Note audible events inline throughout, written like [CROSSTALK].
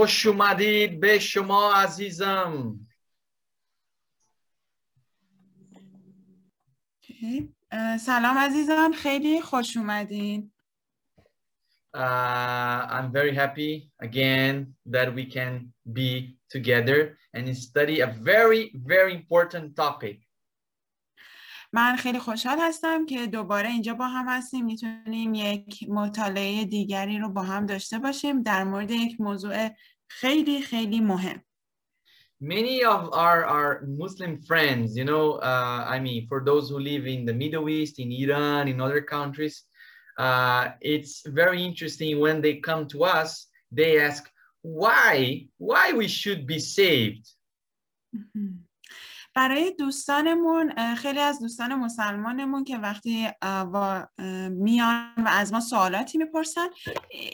خوش اومدید به شما عزیزم. سلام عزیزان خیلی خوش اومدین. uh, I'm very happy again that we can be together and study a very very important topic. من خیلی خوشحال هستم که دوباره اینجا با هم هستیم. می‌تونیم یک مطالعه دیگری رو با هم داشته باشیم در مورد یک موضوع خیلی خیلی مهم many of our, our Muslim friends, you know, uh, I mean, for those who live in the Middle East, in Iran, in other countries, uh, it's very interesting when they come to us, they ask, why, why we should be saved? Mm -hmm. برای دوستانمون خیلی از دوستان مسلمانمون که وقتی میان و از ما سوالاتی می‌پرسن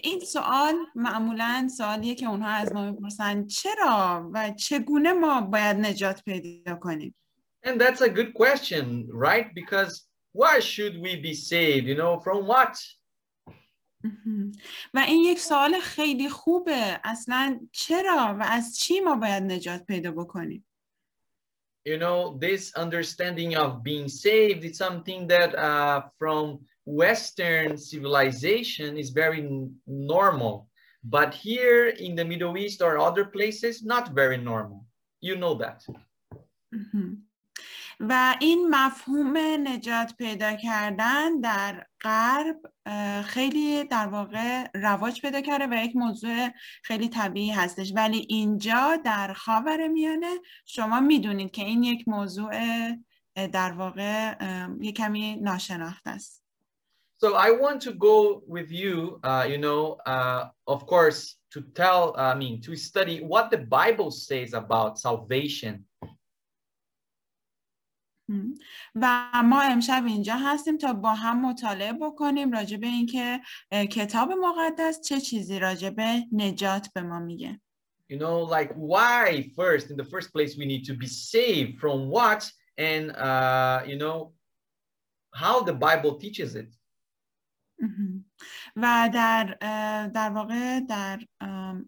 این سوال معمولا سوالیه که اونها از ما می‌پرسن چرا و چگونه ما باید نجات پیدا کنیم And that's a good question, right? Because why should we be saved? You know, from what? [LAUGHS] و این یک سوال خیلی خوبه اصلا چرا و از چی ما باید نجات پیدا بکنیم you know, this understanding of being saved is something that uh, from Western civilization is very normal. But here in the Middle East or other places, not very normal. You know that. Mm -hmm. و این مفهوم نجات پیدا کردن در غرب خیلی در واقع رواج پیدا کرده و یک موضوع خیلی طبیعی هستش. ولی اینجا در خاور میانه شما می‌دونید که این یک موضوع در واقع یک کمی ناشناخته است. So I want to go with you, uh, you know, uh, of course, to tell, I mean, to study what the Bible says about salvation و ما امشب اینجا هستیم تا با هم مطالعه بکنیم راجع به اینکه کتاب مقدس چه چیزی راجع به نجات به ما میگه You know, like why first, in the first place, we need to be saved from what, and uh, you know, how the Bible teaches it. و در در واقع در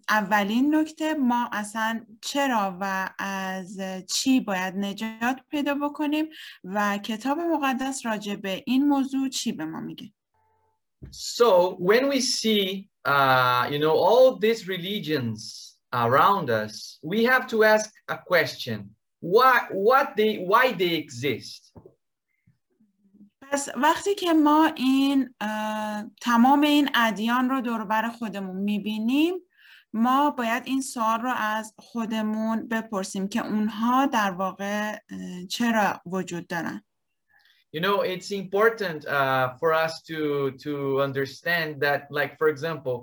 اولین نکته ما اصلا چرا و از چی باید نجات پیدا بکنیم و کتاب مقدس راجع به این موضوع چی به ما میگه So when we see uh, you know all these religions around us we have to ask a question why what they why they exist پس وقتی که ما این تمام این ادیان رو دور بر خودمون می‌بینیم ما باید این سوال رو از خودمون بپرسیم که اونها در واقع چرا وجود دارن You know, it's important uh, for us to to understand that, like for example,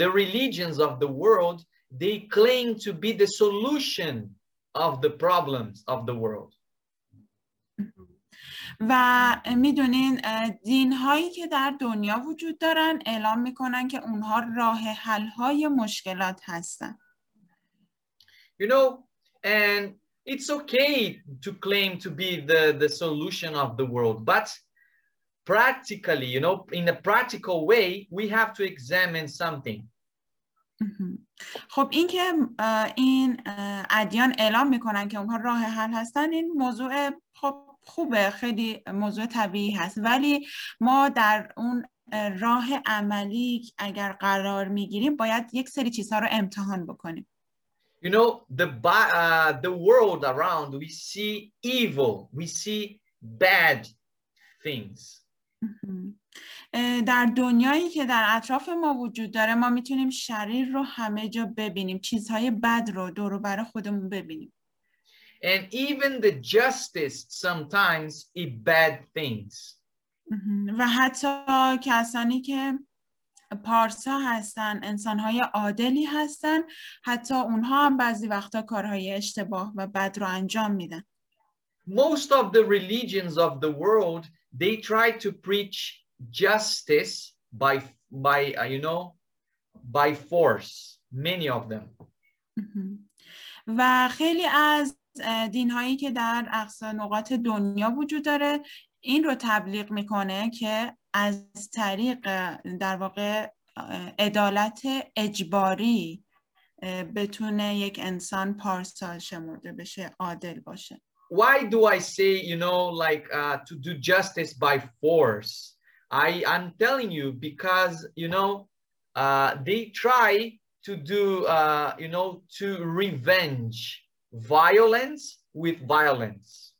the religions of the world they claim to be the solution of the problems of the world. و می‌دونین دین هایی که در دنیا وجود دارن اعلام می‌کنن که اونها راه حل های مشکلات هستن You know, and it's okay to claim to be the, the solution of the world, but practically, you know, in a practical way, we have to examine something. خب این که این ادیان اعلام می‌کنن که اونها راه حل هستن این موضوع خب خوبه خیلی موضوع طبیعی هست. ولی ما در اون راه عملی اگر قرار می‌گیریم باید یک سری چیزها رو امتحان بکنیم. You know, the, uh, the world around, we see evil, we see bad things. در دنیایی که در اطراف ما وجود داره ما می‌تونیم شریر رو همه جا ببینیم چیزهای بد رو دور بر خودمون ببینیم. And even the justice sometimes is bad things. و حتی کسانی که پارسا هستن انسانهای عادلی هستن حتی اونها هم بعضی وقتا کارهای اشتباه و بد رو انجام میدن Most of the religions of the world they try to preach justice by by uh, you know by force many of them و خیلی از دین هایی که در اقصا نقاط دنیا وجود داره این رو تبلیغ می‌کنه که از طریق در واقع عدالت اجباری بتونه یک انسان پارسال شمرده بشه عادل باشه why do I say, you know, like uh, to do justice by force? I, I'm telling you because, you know, uh, they try to do, uh, you know, to revenge violence with violence.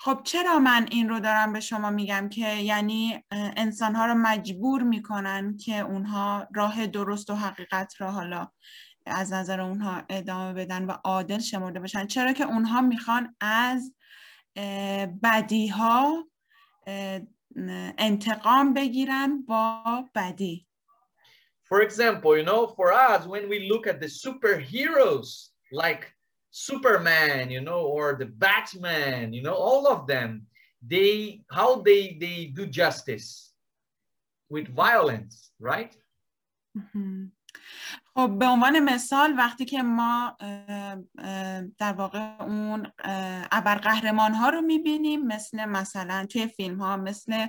خب چرا من این رو دارم به شما میگم که یعنی انسان ها رو مجبور می‌کنن که اونها راه درست و حقیقت را حالا از نظر اونها ادامه بدن و عادل شمرده بشن؟ چرا که اونها می‌خوان از بدی ها انتقام بگیرن با بدی. For example, you know, for us, when we look at the superheroes like Superman, you know, or the Batman, you know, all of them, they how they they do justice with violence, right? Mm-hmm. خب به عنوان مثال وقتی که ما در واقع اون ابرقهرمان ها رو می‌بینیم مثل مثلا توی فیلم ها مثل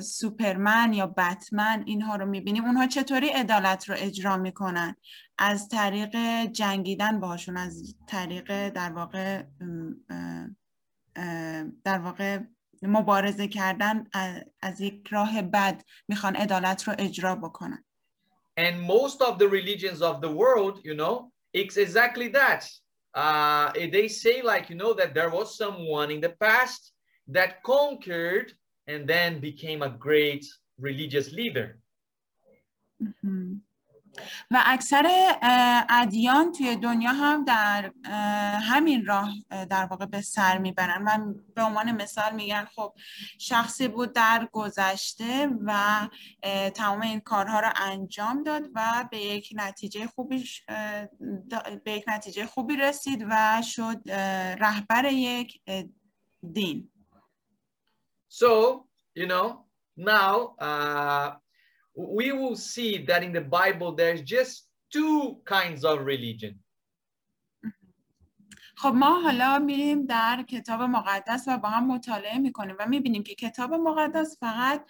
سوپرمن یا بتمن اینها رو می‌بینیم. اونها چطوری عدالت رو اجرا می‌کنن؟ از طریق جنگیدن باشون از طریق در واقع در واقع مبارزه کردن از یک راه بد می‌خوان عدالت رو اجرا بکنن. And most of the religions of the world, you know, it's exactly that. Uh, they say like, you know, that there was someone in the past that conquered and then became a great religious leader. Mm -hmm. و اکثر ادیان توی دنیا هم در همین راه در واقع به سر می‌برن و به عنوان مثال میگن خب شخصی بود در گذشته و تمام این کارها رو انجام داد و به یک نتیجه خوبی به یک نتیجه خوبی رسید و شد رهبر یک دین. So, you know, now uh, we will see that in the Bible there's just two kinds of religion. خب ما حالا میریم در کتاب مقدس و با هم مطالعه میکنیم و میبینیم که کتاب مقدس فقط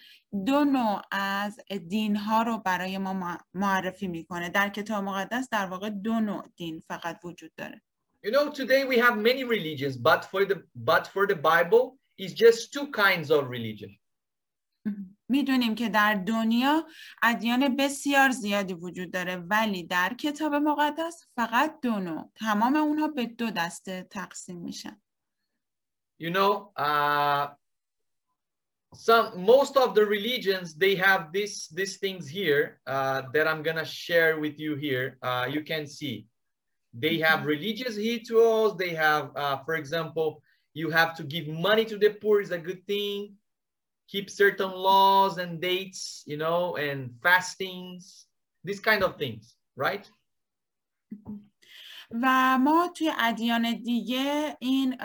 دو نوع از دین ها رو برای ما معرفی میکنه در کتاب مقدس در واقع دو نوع دین فقط وجود داره You know today we have many religions but for the but for the Bible is just two kinds of religion. میدونیم که در دنیا ادیان بسیار زیادی وجود داره ولی در کتاب مقدس فقط دو نوع تمام اونها به دو دسته تقسیم میشن You know, uh, some most of the religions they have this these things here uh, that I'm gonna share with you here. Uh, you can see they have religious rituals. They have, uh, for example, you have to give money to the poor is a good thing. Keep certain laws and dates, you know, and fastings, these kind of things, right? و ما توی ادیان دیگه این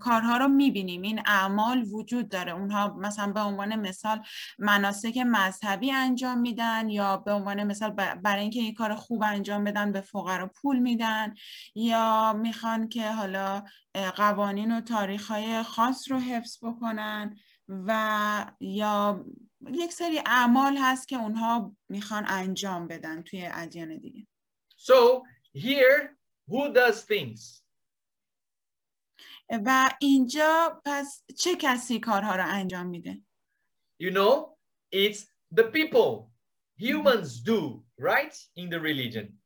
کارها رو می‌بینیم. این اعمال وجود داره. اونها مثلا به عنوان مثال مناسک مذهبی انجام میدن یا به عنوان مثال برای اینکه این کار خوب انجام بدن به فقرا پول میدن یا می‌خوان که حالا قوانین و تاریخ خاص رو حفظ بکنن. و یا یک سری اعمال هست که اونها می‌خوان انجام بدن توی ادیان دیگه So here who does things? و اینجا پس چه کسی کارها رو انجام میده؟ You know, it's the people. Humans do, right? In the religion.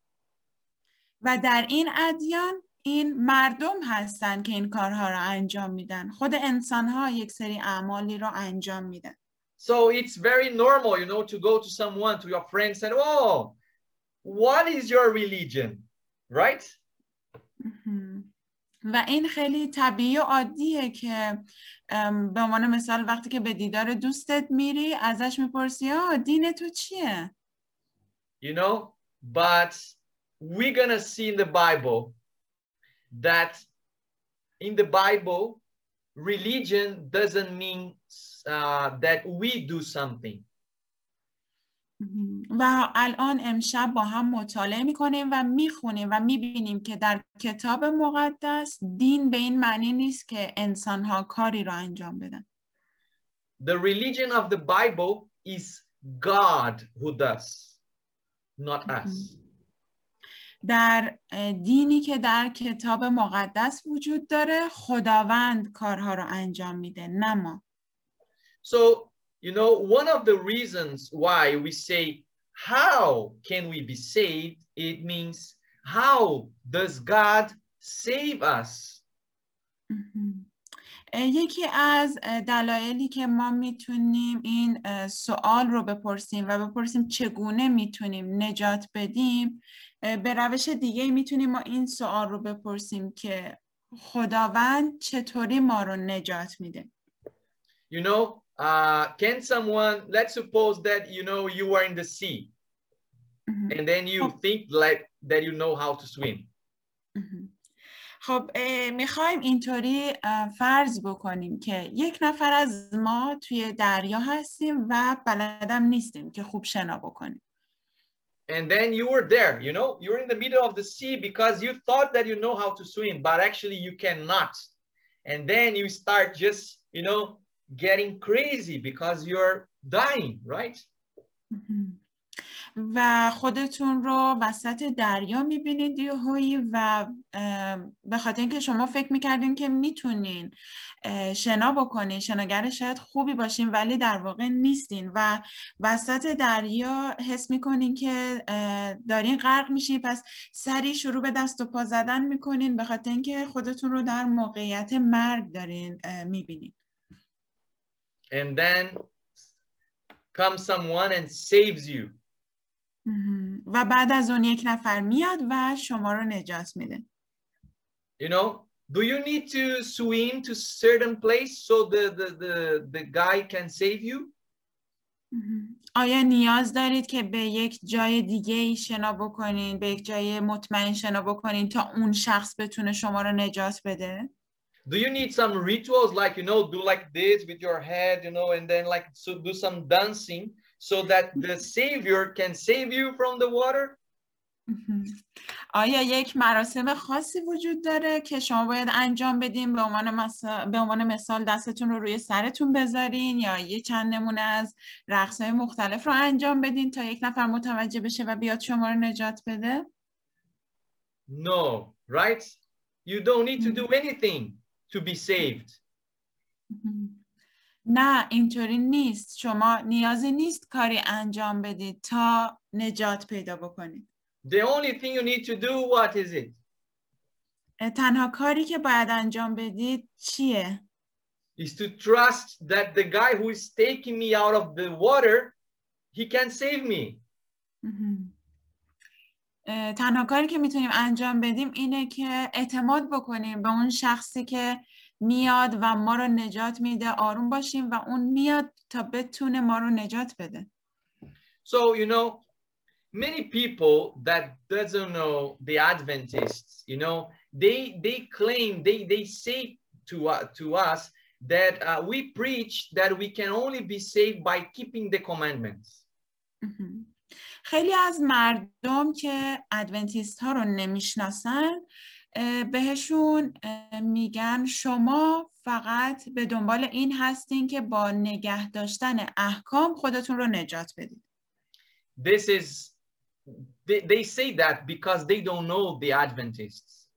و در این ادیان این مردم هستن که این کارها رو انجام میدن خود انسان ها یک سری اعمالی رو انجام میدن So it's very normal, you know, to go to someone, to your friends and, oh, what is your religion? Right? و این خیلی طبیعی و عادیه که به عنوان مثال وقتی که به دیدار دوستت میری ازش می‌پرسی آه دین تو چیه؟ You know, but we're gonna see in the Bible that in the Bible, religion doesn't mean uh, that we do something. و الان امشب با هم مطالعه می‌کنیم و می‌خونیم و می‌بینیم که در کتاب مقدس دین به این معنی نیست که انسان ها کاری رو انجام بدن. The religion of the Bible is God who does. not us. در دینی که در کتاب مقدس وجود داره خداوند کارها رو انجام میده نه ما So, you know, one of the reasons why we say, how can we be saved? It means, how does God save us? یکی از دلایلی که ما می‌تونیم این سوال رو بپرسیم و بپرسیم چگونه می‌تونیم نجات بدیم به روش دیگه می‌تونیم ما این سوال رو بپرسیم که خداوند چطوری ما رو نجات میده You know, uh, can someone, let's suppose that, you know, you are in the sea and then you think like that you know how to swim. خب می‌خوایم اینطوری فرض بکنیم که یک نفر از ما توی دریا هستیم و بلدم نیستیم که خوب شنا بکنیم. And then you were there, you know, you're in the middle of the sea because you thought that you know how to swim, but actually you cannot. And then you start just, you know, getting crazy because you're dying, right? Mm-hmm. و خودتون رو وسط دریا می‌بینید یهویی و به خاطر اینکه شما فکر می‌کردین که می‌تونین شنا بکنین شناگر شاید خوبی باشین ولی در واقع نیستین و وسط دریا حس می‌کنین که دارین غرق میشین. پس سری شروع به دست و پا زدن می‌کنین. به خاطر اینکه خودتون رو در موقعیت مرگ دارین می‌بینین. And then comes someone and saves you. و بعد از اون یک نفر میاد و شما رو نجات میده. You know, do you need to swim to certain place so the, the, the, the guy can save you? آیا نیاز دارید که به یک جای دیگه ای شنا بکنین به یک جای مطمئن شنا بکنین تا اون شخص بتونه شما رو نجات بده؟ Do you need some rituals like, you know, do like this with your head, you know, and then like so do some dancing so that the savior can save you from the water? آیا یک مراسم خاصی وجود داره که شما باید انجام بدین به عنوان, مثال، به عنوان مثال دستتون رو روی سرتون بذارین یا یه چند نمونه از رقص های مختلف رو انجام بدین تا یک نفر متوجه بشه و بیاد شما رو نجات بده؟ No, right? You don't need to do anything to be saved. نه اینطوری نیست شما نیازی نیست کاری انجام بدید تا نجات پیدا بکنید The only thing you need to do, what is it? تنها کاری که باید انجام بدید چیه؟ Is to trust that the guy who is taking me out of the water, he can save me. تنها کاری که می‌تونیم انجام بدیم اینه که اعتماد بکنیم به اون شخصی که میاد و ما رو نجات میده آروم باشیم و اون میاد تا بتونه ما رو نجات بده So, you know, many people that doesn't know the Adventists, you know, they they claim they they say to uh, to us that uh, we preach that we can only be saved by keeping the commandments. خیلی از مردم که ادونتیست ها رو نمی‌شناسن بهشون میگن شما فقط به دنبال این هستین که با نگه داشتن احکام خودتون رو نجات بدید. This is they, they say that because they don't know the Adventists.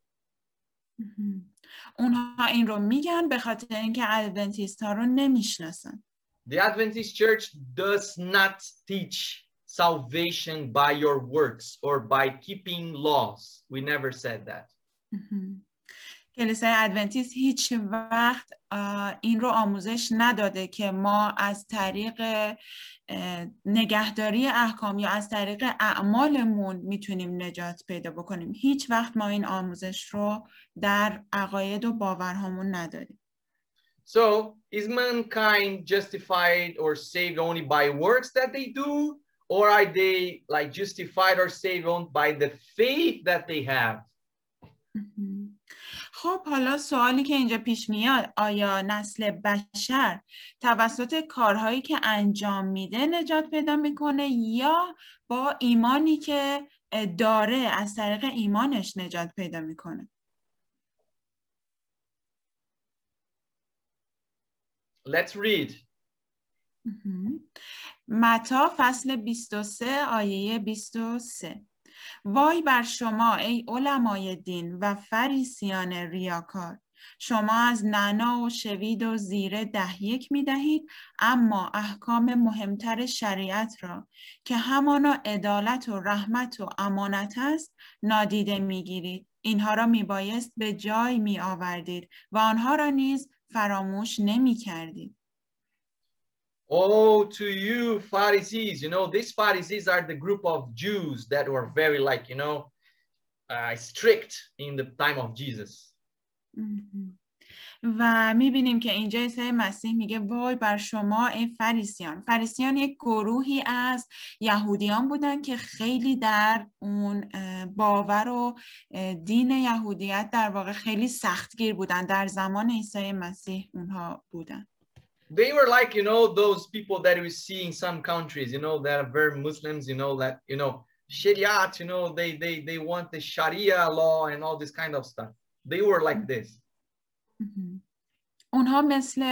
اونها این رو میگن به خاطر اینکه ادونتیست ها رو نمی‌شناسن. The Adventist Church does not teach salvation by your works or by keeping laws. We never said that. کلیسای ادونتیست هیچ وقت این رو آموزش نداده که ما از طریق نگهداری احکام یا از طریق اعمالمون می‌تونیم نجات پیدا بکنیم هیچ وقت ما این آموزش رو در عقاید و باورهامون نداریم So, is mankind justified or saved only by works that they do? Or are they like justified or saved only by the faith that they have? خب حالا سوالی که اینجا پیش میاد آیا نسل بشر توسط کارهایی که انجام میده نجات پیدا می‌کنه یا با ایمانی که داره از طریق ایمانش نجات پیدا می‌کنه؟ Let's read. متا فصل 23 آیه 23 وای بر شما ای علمای دین و فریسیان ریاکار. شما از نعنا و شوید و زیره ده یک می دهید اما احکام مهمتر شریعت را که همانا عدالت و رحمت و امانت است نادیده می گیرید. اینها را می بایست به جای می آوردید و آنها را نیز فراموش نمی کردید. Oh, to you Pharisees, you know, these Pharisees are the group of Jews that were very like, you know, uh, strict in the time of Jesus. و می‌بینیم که اینجا عیسی مسیح میگه وای بر شما ای فریسیان. فریسیان یک گروهی از یهودیان بودن که خیلی در اون باور و دین یهودیت در واقع خیلی سختگیر بودن. در زمان عیسی مسیح اونها بودن. They were like you know those people that we see in some countries you know that are very muslims you know that you know shariat you know they they they want the sharia law and all this kind of stuff they were like this اونها مثل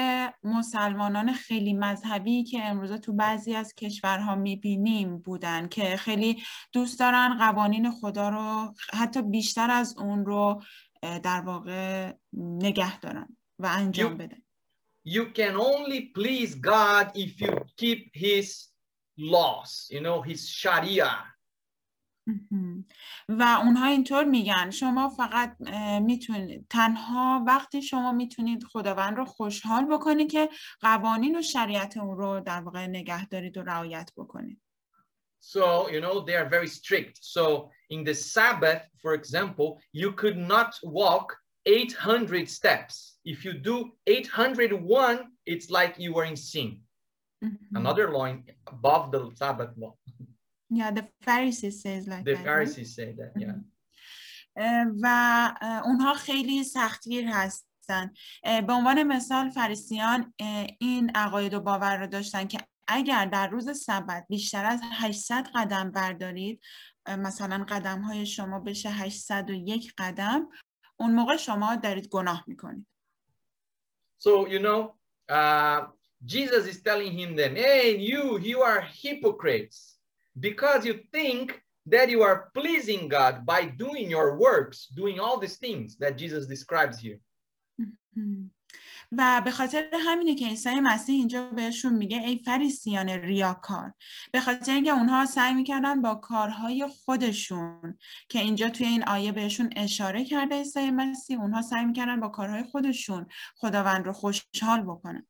مسلمانان خیلی مذهبی که امروز تو بعضی از کشورها می‌بینیم بودن که خیلی دوست دارن قوانین خدا رو حتی بیشتر از اون رو در واقع نگه دارن و انجام بدن you can only please God if you keep his laws, you know, his sharia. و اونها اینطور میگن شما فقط میتونید تنها وقتی شما میتونید خداوند رو خوشحال بکنید که قوانین و شریعت اون رو در واقع نگه دارید و رعایت بکنید So, you know, they are very strict. So, in the Sabbath, for example, you could not walk 800 steps. If you do 801, it's like you were in sin. Mm-hmm. Another law above the Sabbath law. Yeah, the Pharisees says like the that. The Pharisees say that, yeah. و اونها خیلی سختگیر هستن به عنوان مثال فریسیان این عقاید و باور رو داشتن که اگر در روز سبت بیشتر از 800 قدم بردارید مثلا قدم های شما بشه 801 قدم اون موقع شما دارید گناه می‌کنید So, you know, uh, Jesus is telling him then, hey, you, you are hypocrites because you think that you are pleasing God by doing your works, doing all these things that Jesus describes here. و به خاطر همینه که عیسی مسیح اینجا بهشون میگه ای فریسیان ریاکار به خاطر اینکه اونها سعی می‌کردن با کارهای خودشون که اینجا توی این آیه بهشون اشاره کرده عیسی مسیح اونها سعی می‌کردن با کارهای خودشون خداوند رو خوشحال بکنن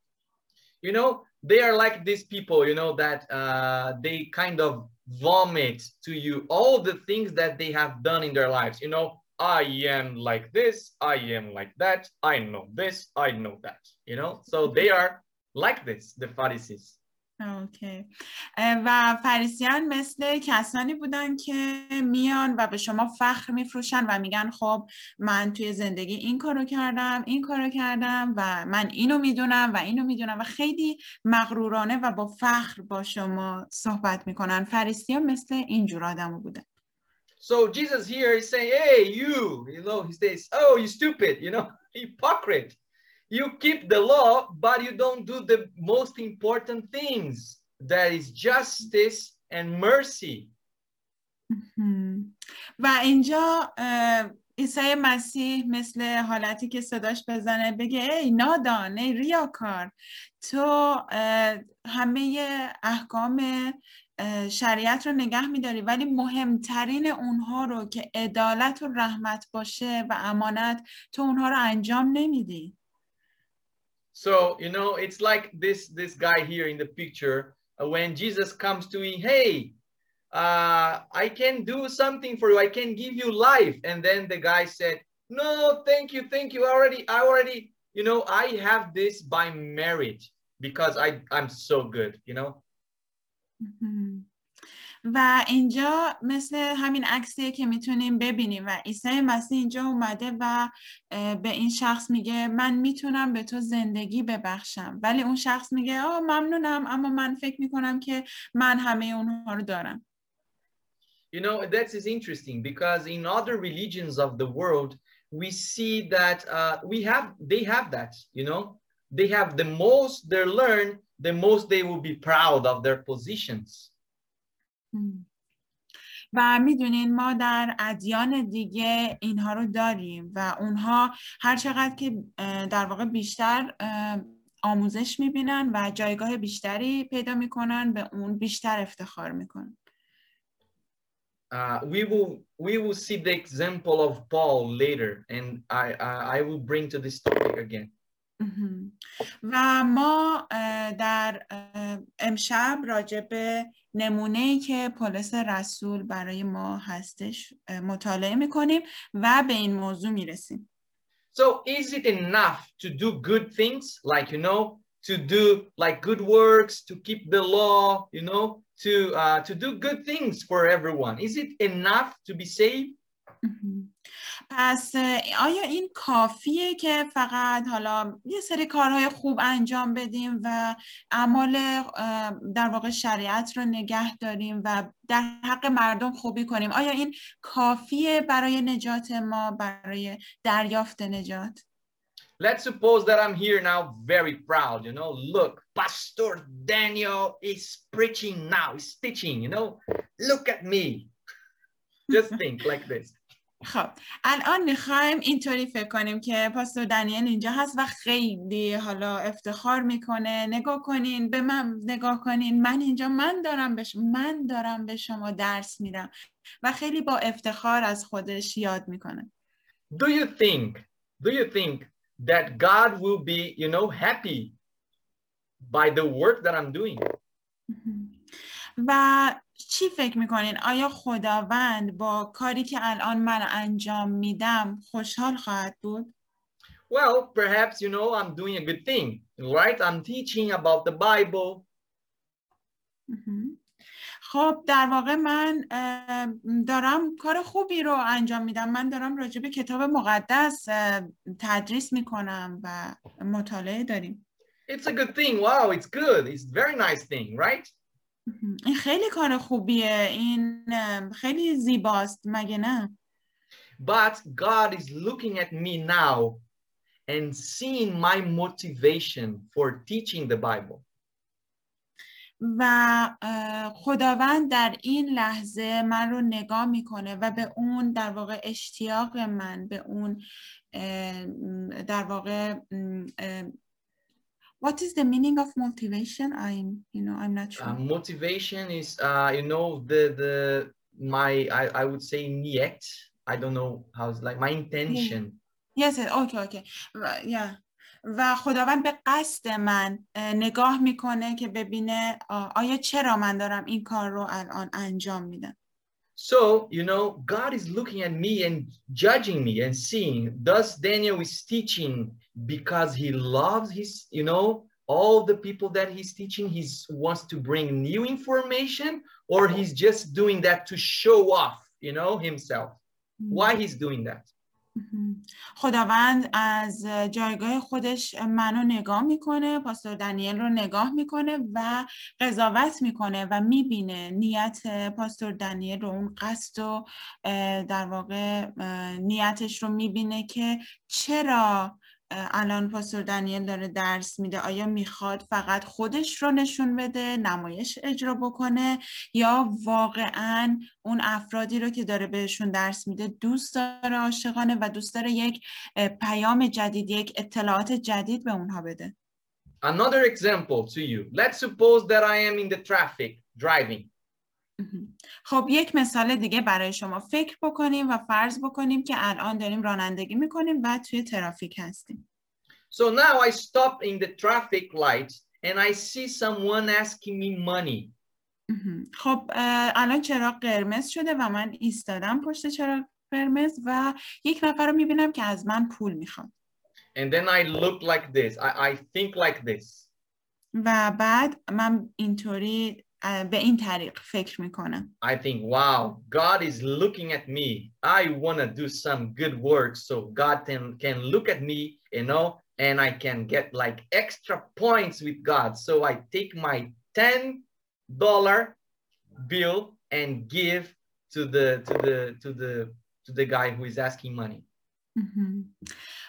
You know, they are like these people, you know, that uh, they kind of vomit to you all the things that they have done in their lives. You know, I am like this, I am like that, I know this, I know that, you know? So they are like this, the Pharisees. اوکی و فریسیان مثل کسانی بودن که میان و به شما فخر میفروشن و میگن خب من توی زندگی این کارو کردم این کارو کردم و من اینو می‌دونم و اینو می‌دونم و خیلی مغرورانه و با فخر با شما صحبت می‌کنن فریسیان مثل اینجور آدم بودن So Jesus here is saying, hey, you, you know, he says, oh, you stupid, you know, [LAUGHS] hypocrite. You keep the law, but you don't do the most important things. That is justice and mercy. و اینجا عیسی مسیح مثل حالتی که صداش بزنه بگه ای نادان ای ریاکار تو همه احکام شریعت رو نگه میداری ولی مهمترین اونها رو که عدالت و رحمت باشه و امانت تو اونها رو انجام نمیدی So, you know, it's like this this guy here in the picture uh, when Jesus comes to me, hey, uh, I can do something for you. I can give you life. And then the guy said, no, thank you, thank you. I already, I already, you know, I have this by merit because I, I'm so good, you know. و اینجا مثل همین عکسیه که می‌تونیم ببینیم و عیسی مسیح اینجا اومده و به این شخص میگه من می‌تونم به تو زندگی ببخشم. ولی اون شخص میگه آه ممنونم اما من فکر می‌کنم که من همه اونها رو دارم. You know, that is interesting because in other religions of the world, we see that uh, we have, they have that, you know, they have the most they learn, the most they will be proud of their positions. و میدونین ما در ادیان دیگه اینها رو داریم و اونها هر چقدر که در واقع بیشتر آموزش میبینن و جایگاه بیشتری پیدا میکنن به اون بیشتر افتخار میکنن Uh, we will we will see the example of Paul later, and I uh, I will bring to this topic again. و ما در امشب راجع به نمونه ای که پولس رسول برای ما هستش مطالعه می‌کنیم و به این موضوع می‌رسیم. So is it enough to do good things like you know to do like good works to keep the law you know to uh, to do good things for everyone is it enough to be saved پس آیا این کافیه که فقط حالا یه سری کارهای خوب انجام بدیم و اعمال در واقع شریعت رو نگه داریم و در حق مردم خوبی کنیم آیا این کافیه برای نجات ما برای دریافت نجات Let's suppose that I'm here now very proud, you know, look, Pastor Daniel is preaching now, he's teaching, you know, look at me. Just think like this. خب الان می‌خوایم اینطوری فکر کنیم که پاستور دنیل اینجا هست و خیلی حالا افتخار می‌کنه. نگاه کنین به من نگاه کنین. من اینجا من دارم به من دارم به شما درس میدم و خیلی با افتخار از خودش یاد می‌کنه. Do you think do you think that God will be you know happy by the work that I'm doing? و چی فکر می‌کنین؟ آیا خداوند با کاری که الان من انجام میدم خوشحال خواهد بود؟ Well, perhaps you know I'm doing a good thing, right? I'm teaching about the Bible. خب در واقع من دارم کار خوبی رو انجام میدم من دارم راجع به کتاب مقدس تدریس می‌کنم و مطالعه داریم It's a good thing. Wow, it's good. It's very nice thing, right? این خیلی کار خوبیه. این خیلی زیباست. مگه نه؟ But God is looking at me now and seeing my motivation for teaching the Bible. و خداوند در این لحظه من رو نگاه می‌کنه و به اون در واقع اشتیاق من به اون در واقع what is the meaning of motivation i'm you know i'm not sure Uh, motivation is, uh, you know, the the my I, I would say niet. I don't know how it's like my intention. yes okay okay yeah و خداوند به قصد من اه، نگاه می‌کنه که ببینه آیا چرا من دارم این کار رو الان انجام میدم So you know, God is looking at me and judging me and seeing. Does Daniel is teaching because he loves his, you know, all the people that he's teaching. He wants to bring new information, or he's just doing that to show off, you know, himself. Why he's doing that? خداوند از جایگاه خودش منو نگاه می‌کنه پاستور دنیل رو نگاه می‌کنه و قضاوت می‌کنه و می‌بینه نیت پاستور دنیل رو اون قصد و در واقع نیتش رو می‌بینه که چرا الان پاستور دنیل داره درس میده آیا می‌خواد فقط خودش رو نشون بده نمایش اجرا بکنه یا واقعا اون افرادی رو که داره بهشون درس میده دوست داره عاشقانه و دوست داره یک پیام جدید یک اطلاعات جدید به اونها بده Another example to you. Let's suppose that I am in the traffic driving. خب یک مثال دیگه برای شما فکر بکنیم و فرض بکنیم که الان داریم رانندگی می‌کنیم و توی ترافیک هستیم So now I stop in the traffic light and I see someone asking me money. خب الان چراغ قرمز شده و من ایستادم پشت چراغ قرمز و یک نفر رو می‌بینم که از من پول می‌خواد And then I look like this. I, I think like this. و بعد من اینطوری به این طریق فکر میکنم I think, wow, God is looking at me. I want to do some good work so God can, can look at me, you know, and I can get like extra points with God. So I take my $10 bill and give to the to the to the to the guy who is asking money.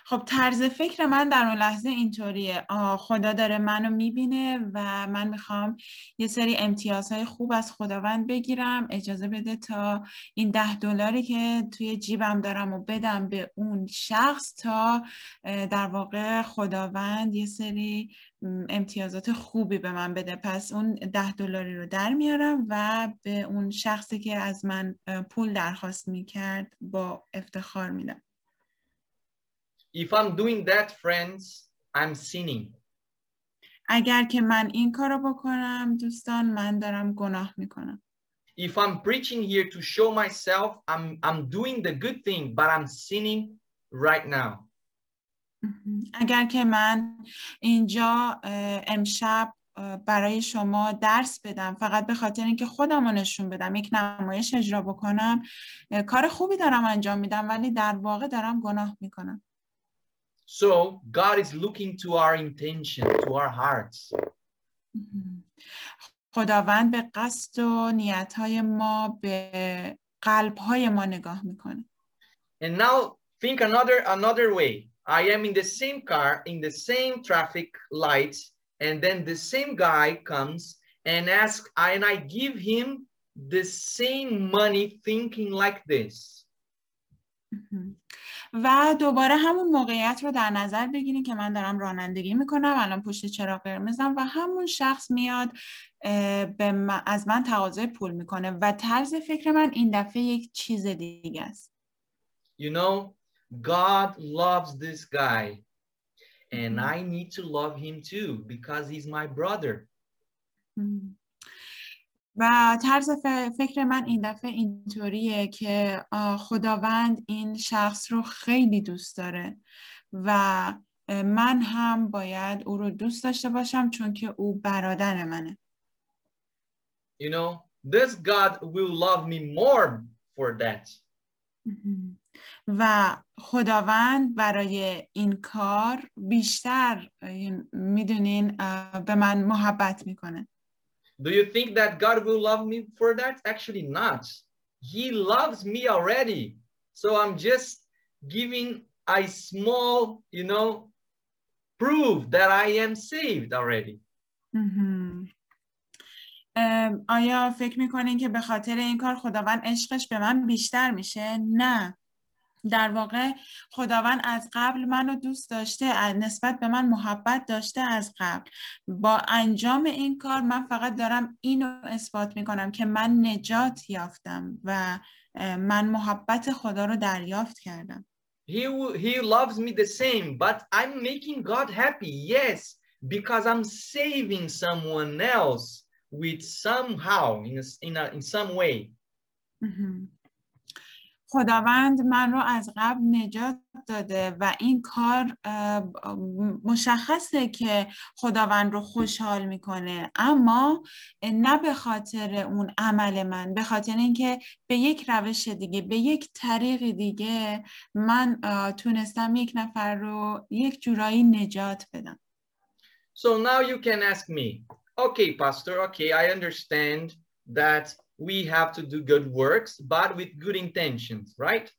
خب طرز فکر من در اون لحظه اینطوریه. خدا داره منو می‌بینه و من می‌خوام یه سری امتیازهای خوب از خداوند بگیرم. اجازه بده تا این ده دلاری که توی جیبم دارم و بدم به اون شخص تا در واقع خداوند یه سری امتیازات خوبی به من بده. پس اون ده دلاری رو در میارم و به اون شخصی که از من پول درخواست می‌کرد با افتخار میدم. If I'm doing that, friends, I'm sinning. اگر که من این کارو بکنم دوستان من دارم گناه می‌کنم. If I'm preaching here to show myself, I'm, I'm doing the good thing, but I'm sinning right now. اگر که من اینجا امشب برای شما درس بدم فقط به خاطر اینکه خودم رو نشون بدم یک نمایش اجرا بکنم کار خوبی دارم انجام میدم ولی در واقع دارم گناه می‌کنم So God is looking to our intention, to our hearts. خداوند به قصد و نیتهای ما به قلبهای ما نگاه میکنه. And now think another another way. I am in the same car in the same traffic lights and then the same guy comes and asks and I give him the same money thinking like this. و دوباره همون موقعیت رو در نظر بگیریم که من دارم رانندگی می‌کنم الان پشت چراغ قرمزم و همون شخص میاد به از من تقاضای پول می‌کنه و طرز فکر من این دفعه یک چیز دیگه است. You know, God loves this guy and I need to love him too because he's my brother. و طرز فکر من این دفعه اینطوریه که خداوند این شخص رو خیلی دوست داره و من هم باید او رو دوست داشته باشم چون که او برادر منه You know, this God will love me more for that. و خداوند برای این کار بیشتر می‌دونین به من محبت می‌کنه Do you think that God will love me for that? Actually not. He loves me already. So I'm just giving a small, you know, proof that I am saved already. آیا فکر میکنین که به خاطر این کار خداوند عشقش به من بیشتر میشه؟ نه. در واقع خداوند از قبل منو دوست داشته نسبت به من محبت داشته از قبل با انجام این کار من فقط دارم اینو اثبات می‌کنم که من نجات یافتم و من محبت خدا رو دریافت کردم He, he loves me the same, but I'm making God happy. Yes, because I'm saving someone else with somehow, in, a, in, a, in some way. خداوند من رو از قبل نجات داده و این کار مشخصه که خداوند رو خوشحال می‌کنه. اما نه به خاطر اون عمل من به خاطر اینکه به یک روش دیگه به یک طریق دیگه من تونستم یک نفر رو یک جورایی نجات بدم. So now you can ask me, okay, pastor, okay, I understand that we have to do good works, but with good intentions, right?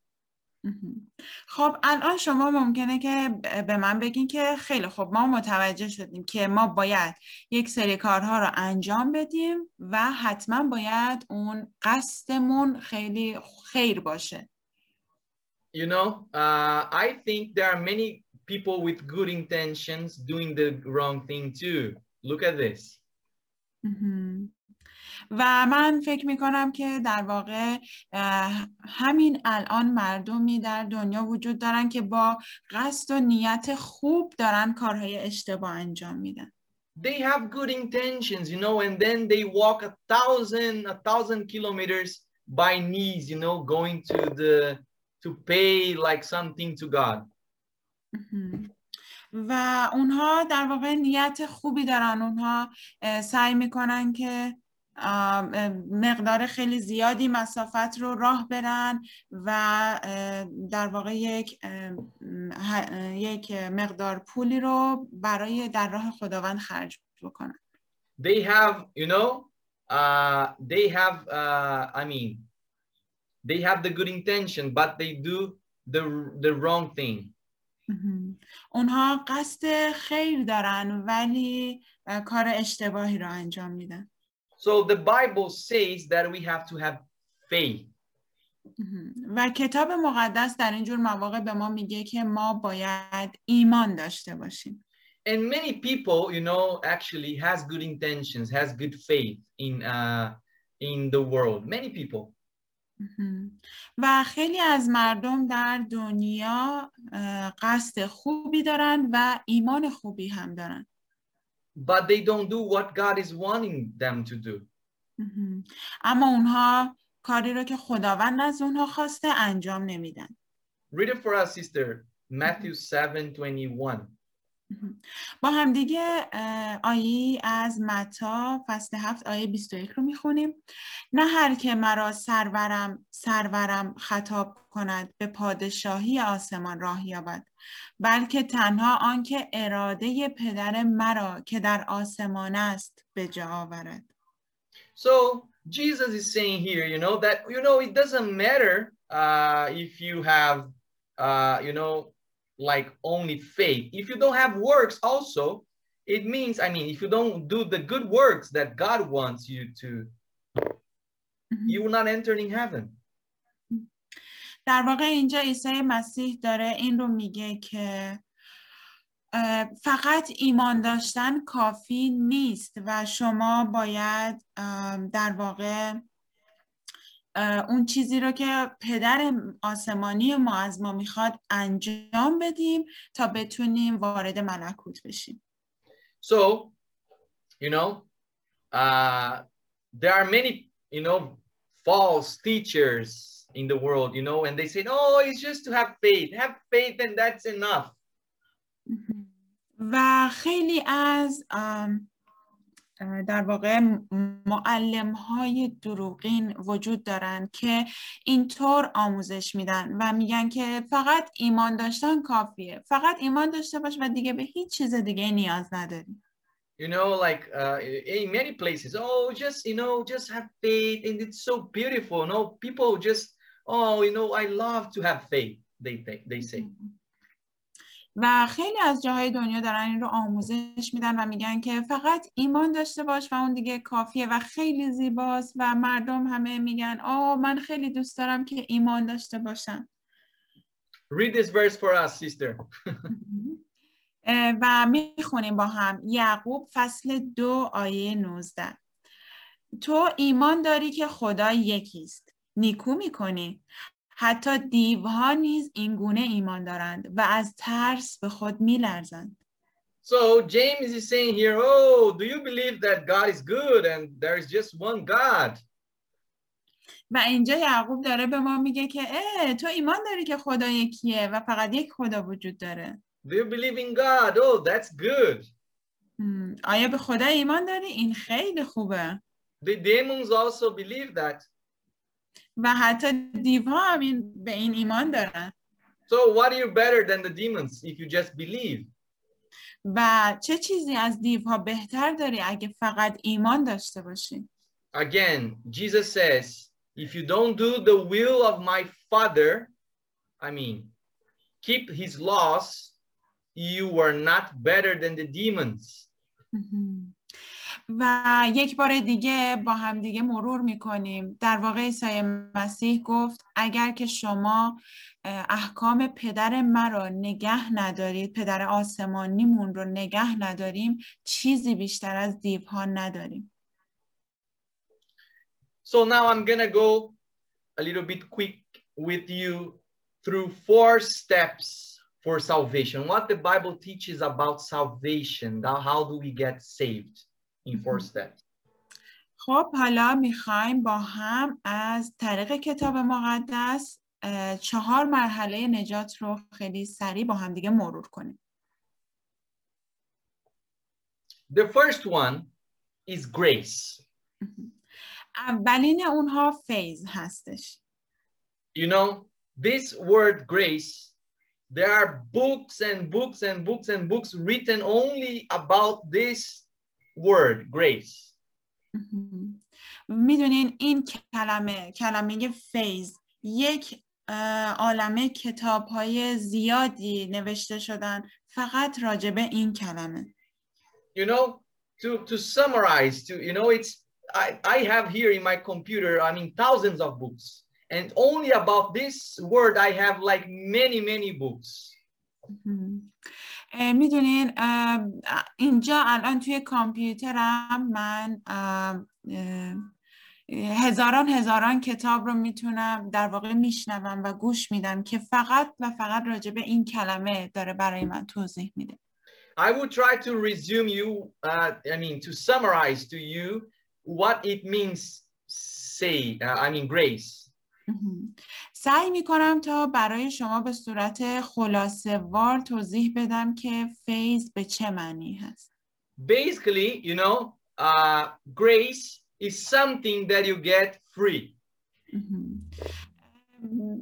خب الان شما ممکنه که به من بگین که خیلی خب ما متوجه شدیم که ما باید یک سری کارها رو انجام بدیم و حتما باید اون قصدمون خیلی خیر باشه. You know, uh, I think there are many people with good intentions doing the wrong thing too. Look at this. و من فکر می کنم که در واقع همین الان مردمی در دنیا وجود دارن که با قصد و نیت خوب دارن کارهای اشتباه انجام میدن. They have good intentions, you know, and then they walk a thousand, a thousand kilometers by knees, you know, going to the, to pay like something to God. و اونها در واقع نیت خوبی دارن. اونها سعی می‌کنن که مقدار خیلی زیادی مسافت رو راه برن و در واقع یک یک مقدار پولی رو برای در راه خداوند خرج بکنن. They have, you know, uh, they have, uh, I mean, they have the good intention, but they do the the wrong thing. اونها قصد خیر دارن ولی کار اشتباهی رو انجام میدن. So the Bible says that we have to have faith. مهم. و کتاب مقدس در اینجور مواقع به ما میگه که ما باید ایمان داشته باشیم And many people, you know, actually has good intentions, has good faith in uh, in the world. Many people. مهم. و خیلی از مردم در دنیا اه، قصد خوبی دارن و ایمان خوبی هم دارن But they don't do what God is wanting them to do. اما اونها کاری رو که خداوند از اونها خواسته انجام نمیدن Read it for us, sister. Matthew 7 21. با همدیگه آیه از متا فصل هفت آیه 21 رو می‌خونیم نه هر که مرا سرورم سرورم خطاب کند به پادشاهی آسمان راه یابد بلکه تنها آنکه اراده پدر مرا که در آسمان است به جا آورد So Jesus is saying here, you know, that, you know, it doesn't matter uh, if you have, uh, you know, like only faith. If you don't have works also, it means, I mean, if you don't do the good works that God wants you to, you will not enter in heaven. در واقع اینجا عیسی مسیح داره این رو میگه که فقط ایمان داشتن کافی نیست و شما باید در واقع اون چیزی رو که پدر آسمانی ما از ما می‌خواد انجام بدیم تا بتونیم وارد ملکوت بشیم. So, you know, uh, there are many, you know, false teachers in the world, you know, and they say, oh, it's just to have faith. Have faith and that's enough. و خیلی از ام، اه، در واقع معلم های دروغین وجود دارن که اینطور آموزش میدن و میگن که فقط ایمان داشتن کافیه فقط ایمان داشته باش و دیگه به هیچ چیز دیگه نیاز نداری You know, like uh, in many places, oh, just, you know, just have faith and it's so beautiful. No, people just, oh, you know, I love to have faith, they, they, they say. [LAUGHS] و خیلی از جاهای دنیا دارن این رو آموزش میدن و میگن که فقط ایمان داشته باش و اون دیگه کافیه و خیلی زیباست و مردم همه میگن آه من خیلی دوست دارم که ایمان داشته باشم Read this verse for us, sister. [LAUGHS] و می‌خونیم با هم یعقوب فصل دو آیه 19 تو ایمان داری که خدا یکیست نیکو می‌کنی حتی دیوها نیز این گونه ایمان دارند و از ترس به خود میلرزند So James is saying here, oh, do you believe that God is good and there is just one God? و اینجا یعقوب داره به ما میگه که اه تو ایمان داری که خدا یکیه و فقط یک خدا وجود داره Do you believe in God? Oh, that's good. آیا به خدا ایمان داری؟ این خیلی خوبه The demons also believe that. و حتی دیوها هم این به این ایمان دارن So what are you better than the demons if you just believe? و چه چیزی از دیوها بهتر داری اگه فقط ایمان داشته باشی Again, Jesus says, if you don't do the will of my Father, I mean, keep his laws, you are not better than the demons. مهم. و یک بار دیگه با هم دیگه مرور می‌کنیم در واقع عیسی مسیح گفت اگر که شما احکام پدر مرا نگه ندارید پدر آسمانیمون رو نگه نداریم چیزی بیشتر از دیوها نداریم So now I'm to go a little bit quick with you through four steps for salvation. What the Bible teaches about salvation. How do we get saved in 4 Mhm. steps? خب حالا می‌خوایم با هم از طریق کتاب مقدس چهار مرحله نجات رو خیلی سریع با هم دیگه مرور کنیم The first one is grace. اولین اونها فیض هستش You know, this word grace, there are books and books and books and books written only about this word, grace. مهم. میدونین این کلمه کلمه فیض یک عالمه کتاب های زیادی نوشته شدن فقط راجع به این کلمه You know, to, to summarize, to you know, it's I, I have here in my computer, I mean thousands of books. And only about this word I have like many, many books. می‌دونین اینجا الان توی کامپیوترم من هزاران هزاران کتاب رو می‌تونم در واقع میشنوم و گوش میدم که فقط و فقط راجع به این کلمه داره برای من توضیح میده I will try to resume you, uh, I mean, to summarize to you what it means, say, uh, I mean, grace. سعی می کنم تا برای شما به صورت خلاصه وار توضیح بدم که فیض به چه معنی هست. Basically, you know, uh, grace is something that you get free.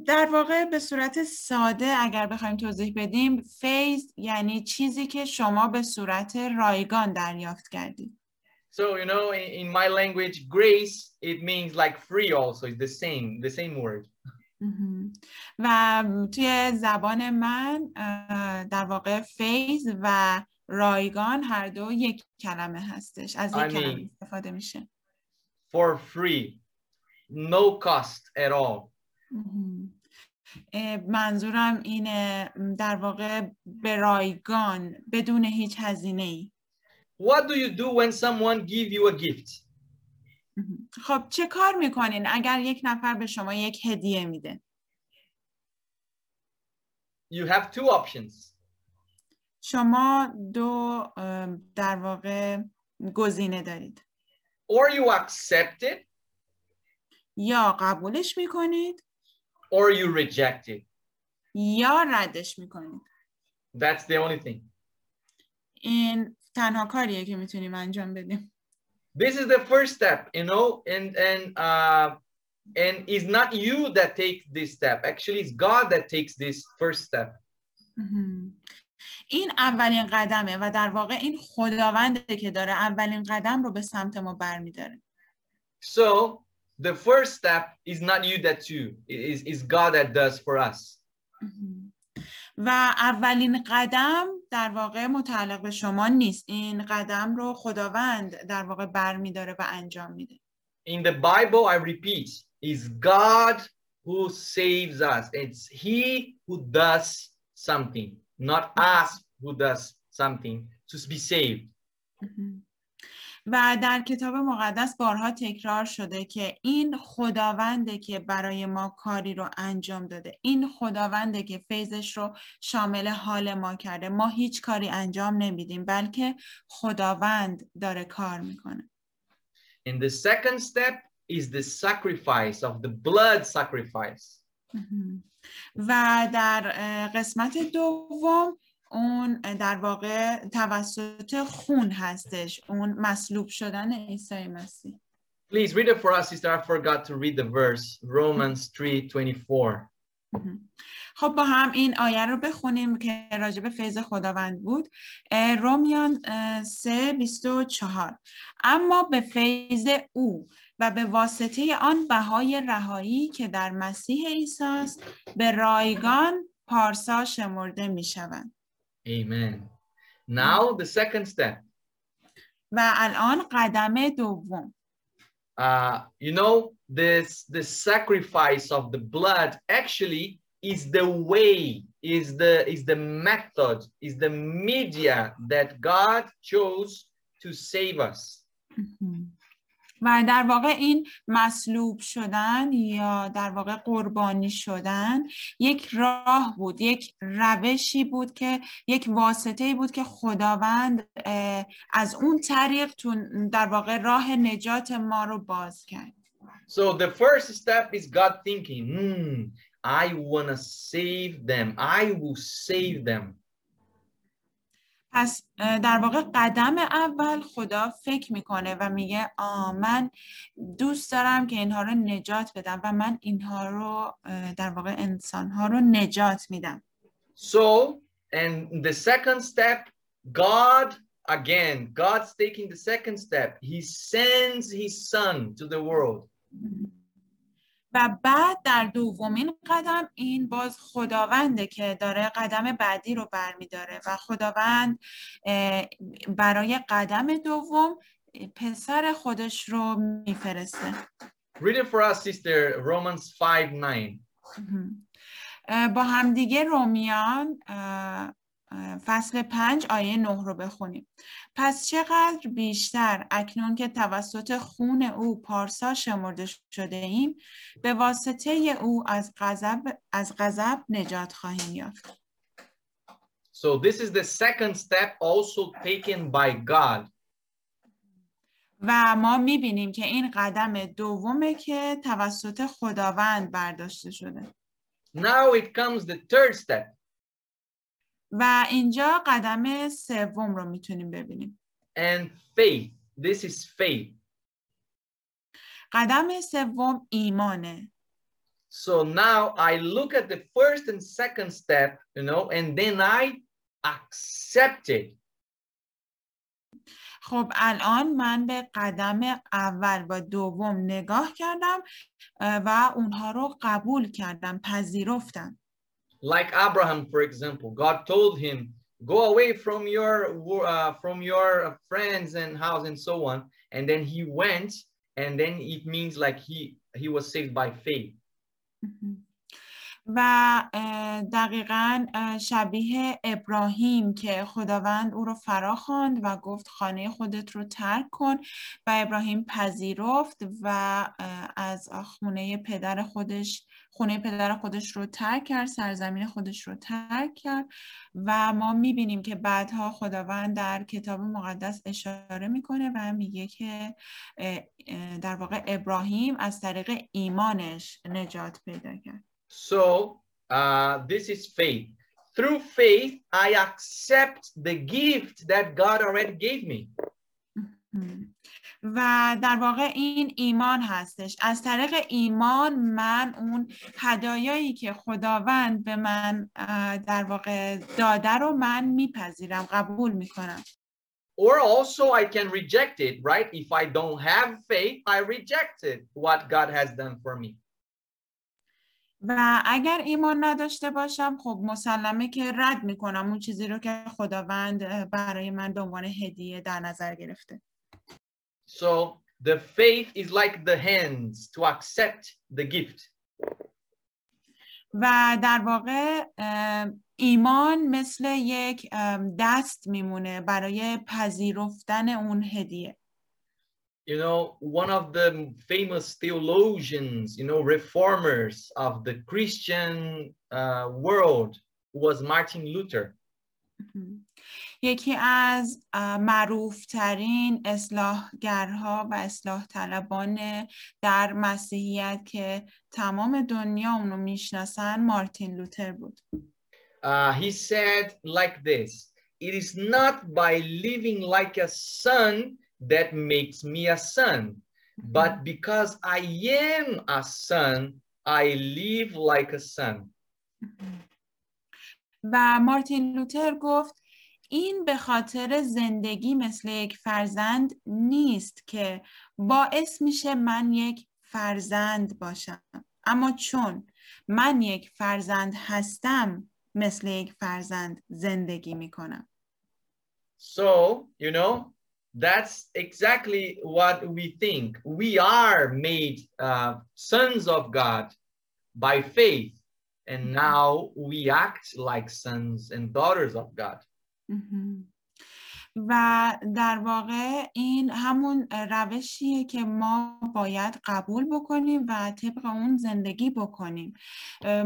در واقع به صورت ساده اگر بخوایم توضیح بدیم فیض یعنی چیزی که شما به صورت رایگان دریافت کردید So, you know, in, in my language, grace, it means like free also. It's the same, the same word. و توی زبان من در واقع فیض و رایگان هر دو یک کلمه هستش. از یک کلمه استفاده میشه. For free. No cost at all. منظورم اینه در واقع به رایگان بدون هیچ هزینه ای What do you do when someone give you a gift? خب چه کار می‌کنین اگر یک نفر به شما یک هدیه میده؟ You have two options. شما دو در واقع گزینه دارید. Or you accept it. یا قبولش می‌کنید. Or you reject it. یا ردش می‌کنید. That's the only thing. این تنها کاریه که می‌تونیم انجام بدیم. This is the first step, you know, and and uh, and it's not you that take this step. Actually, it's God that takes this first step. این اولین قدمه و در واقع این خداونده که داره اولین قدم رو به سمت ما برمیداره. So the first step is not you that do, it is is God that does for us. و اولین قدم در واقع متعلق به شما نیست این قدم رو خداوند در واقع برمیداره و انجام میده In the Bible I repeat is God who saves us it's he who does something not us who does something to be saved و در کتاب مقدس بارها تکرار شده که این خداونده که برای ما کاری رو انجام داده. این خداونده که فیضش رو شامل حال ما کرده. ما هیچ کاری انجام نمیدیم بلکه خداوند داره کار می‌کنه. And the second step is the sacrifice of the blood sacrifice. و در قسمت دوم اون در واقع توسط خون هستش اون مصلوب شدن عیسی مسیح Please read it for us, sister. I forgot to read the verse. Romans 3:24. خب با هم این آیه رو بخونیم که راجع به فیض خداوند بود رومیان 3:24 اما به فیض او و به واسطه آن بهای رهایی که در مسیح عیسی است به رایگان پارسا شمرده می شوند. Amen. Now the second step. و الان قدم دوم. Uh, you know, this the sacrifice of the blood actually is the way, is the is the method, is the media that God chose to save us. و در واقع این مصلوب شدن یا در واقع قربانی شدن یک راه بود یک روشی بود که یک واسطه بود که خداوند از اون طریق در واقع راه نجات ما رو باز کرد So the first step is God thinking, hmm, I want to save them. I will save them. پس در واقع قدم اول خدا فکر می‌کنه و میگه آ من دوست دارم که اینها رو نجات بدم و من اینها رو در واقع انسان ها رو نجات میدم So, and the second step, God, again, God's taking the second step. He sends his son to the world. و بعد در دومین قدم این باز خداونده که داره قدم بعدی رو برمیداره و خداوند برای قدم دوم پسر خودش رو میفرسته Read it for us, sister, Romans 5 9. با همدیگه رومیان فصل پنج آیه نه رو بخونیم پس چقدر بیشتر اکنون که توسط خون او پارسا شمرده شده ایم به واسطه او از غضب از غضب نجات خواهیم یافت So this is the second step also taken by God. و ما می‌بینیم که این قدم دومه که توسط خداوند برداشته شده. Now it comes the third step. و اینجا قدم سوم رو می‌تونیم ببینیم. And faith. This is faith. قدم سوم ایمانه. So now I look at the first and second step, you know, and then I accept it. خب الان من به قدم اول و دوم نگاه کردم و اونها رو قبول کردم پذیرفتم Like Abraham, for example, God told him, "Go away from your uh, from your friends and house and so on." And then he went, and then it means like he he was saved by faith. و دقیقا شبیه ابراهیم که خداوند او رو فرا خواند و گفت خانه خودت رو ترک کن و ابراهیم پذیرفت و از خونه پدر خودش خونه پدر خودش رو ترک کرد سرزمین خودش رو ترک کرد و ما می‌بینیم که بعدها خداوند در کتاب مقدس اشاره می‌کنه و میگه که در واقع ابراهیم از طریق ایمانش نجات پیدا کرد So uh, this is faith. Through faith, I accept the gift that God already gave me. و در واقع این ایمان هستش از طریق ایمان من اون هدایایی که خداوند به من در واقع داده رو من میپذیرم قبول می‌کنم Or also I can reject it, right? If I don't have faith, I reject it, what God has done for me. و اگر ایمان نداشته باشم خب مسلمه که رد می‌کنم اون چیزی رو که خداوند برای من به عنوان هدیه در نظر گرفته So the faith is like the hands to accept the gift. و در واقع ایمان مثل یک دست میمونه برای پذیرفتن اون هدیه you know, one of the famous theologians, you know, reformers of the Christian uh, world was Martin Luther. یکی از معروف ترین اصلاحگرها و اصلاح طلبان در مسیحیت که تمام دنیا اونو می‌شناسن مارتین لوتر بود. Uh, he said like this, it is not by living like a son that makes me a son. But because I am a son, I live like a son. [LAUGHS] و مارتین لوتر گفت این به خاطر زندگی مثل یک فرزند نیست که باعث میشه من یک فرزند باشم اما چون من یک فرزند هستم مثل یک فرزند زندگی می‌کنم So, you know, that's exactly what we think. We are made uh, sons of God by faith, and now we act like sons and daughters of God. و در واقع این همون روشیه که ما باید قبول بکنیم و طبق اون زندگی بکنیم.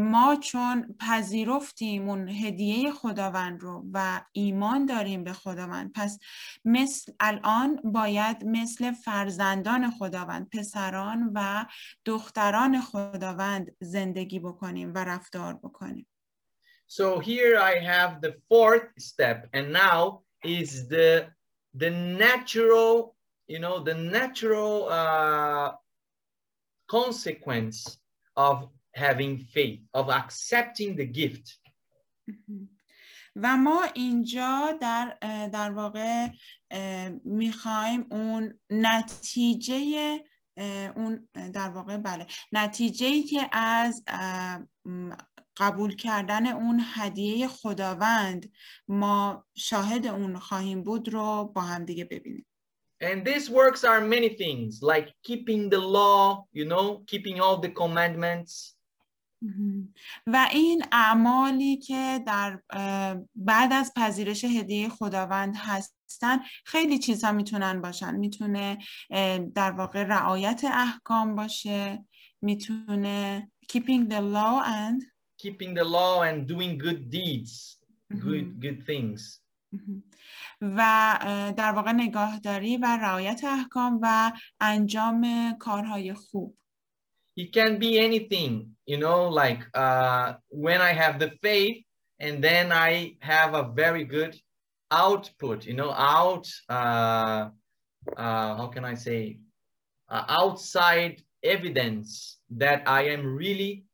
ما چون پذیرفتیم اون هدیه خداوند رو و ایمان داریم به خداوند پس مثل الان باید مثل فرزندان خداوند پسران و دختران خداوند زندگی بکنیم و رفتار بکنیم. So here I have the fourth step, and now is the the natural, you know, the natural uh, consequence of having faith, of accepting the gift. و ما اینجا در در واقع میخوایم اون نتیجه اون در واقع بله نتیجه ای که از قبول کردن اون هدیه خداوند ما شاهد اون خواهیم بود رو با هم دیگه ببینیم. And these works are many things, like keeping the law, you know, keeping all the commandments. و این اعمالی که در بعد از پذیرش هدیه خداوند هستن خیلی چیزها می‌تونن باشن. می‌تونه در واقع رعایت احکام باشه می‌تونه keeping the law and keeping the law and doing good deeds, good good things. و در واقع نگاهداری و رعایت احکام و انجام کارهای خوب. It can be anything, you know, like uh, when I have the faith and then I have a very good output, you know, out, uh, uh, how can I say, uh, outside evidence that I am really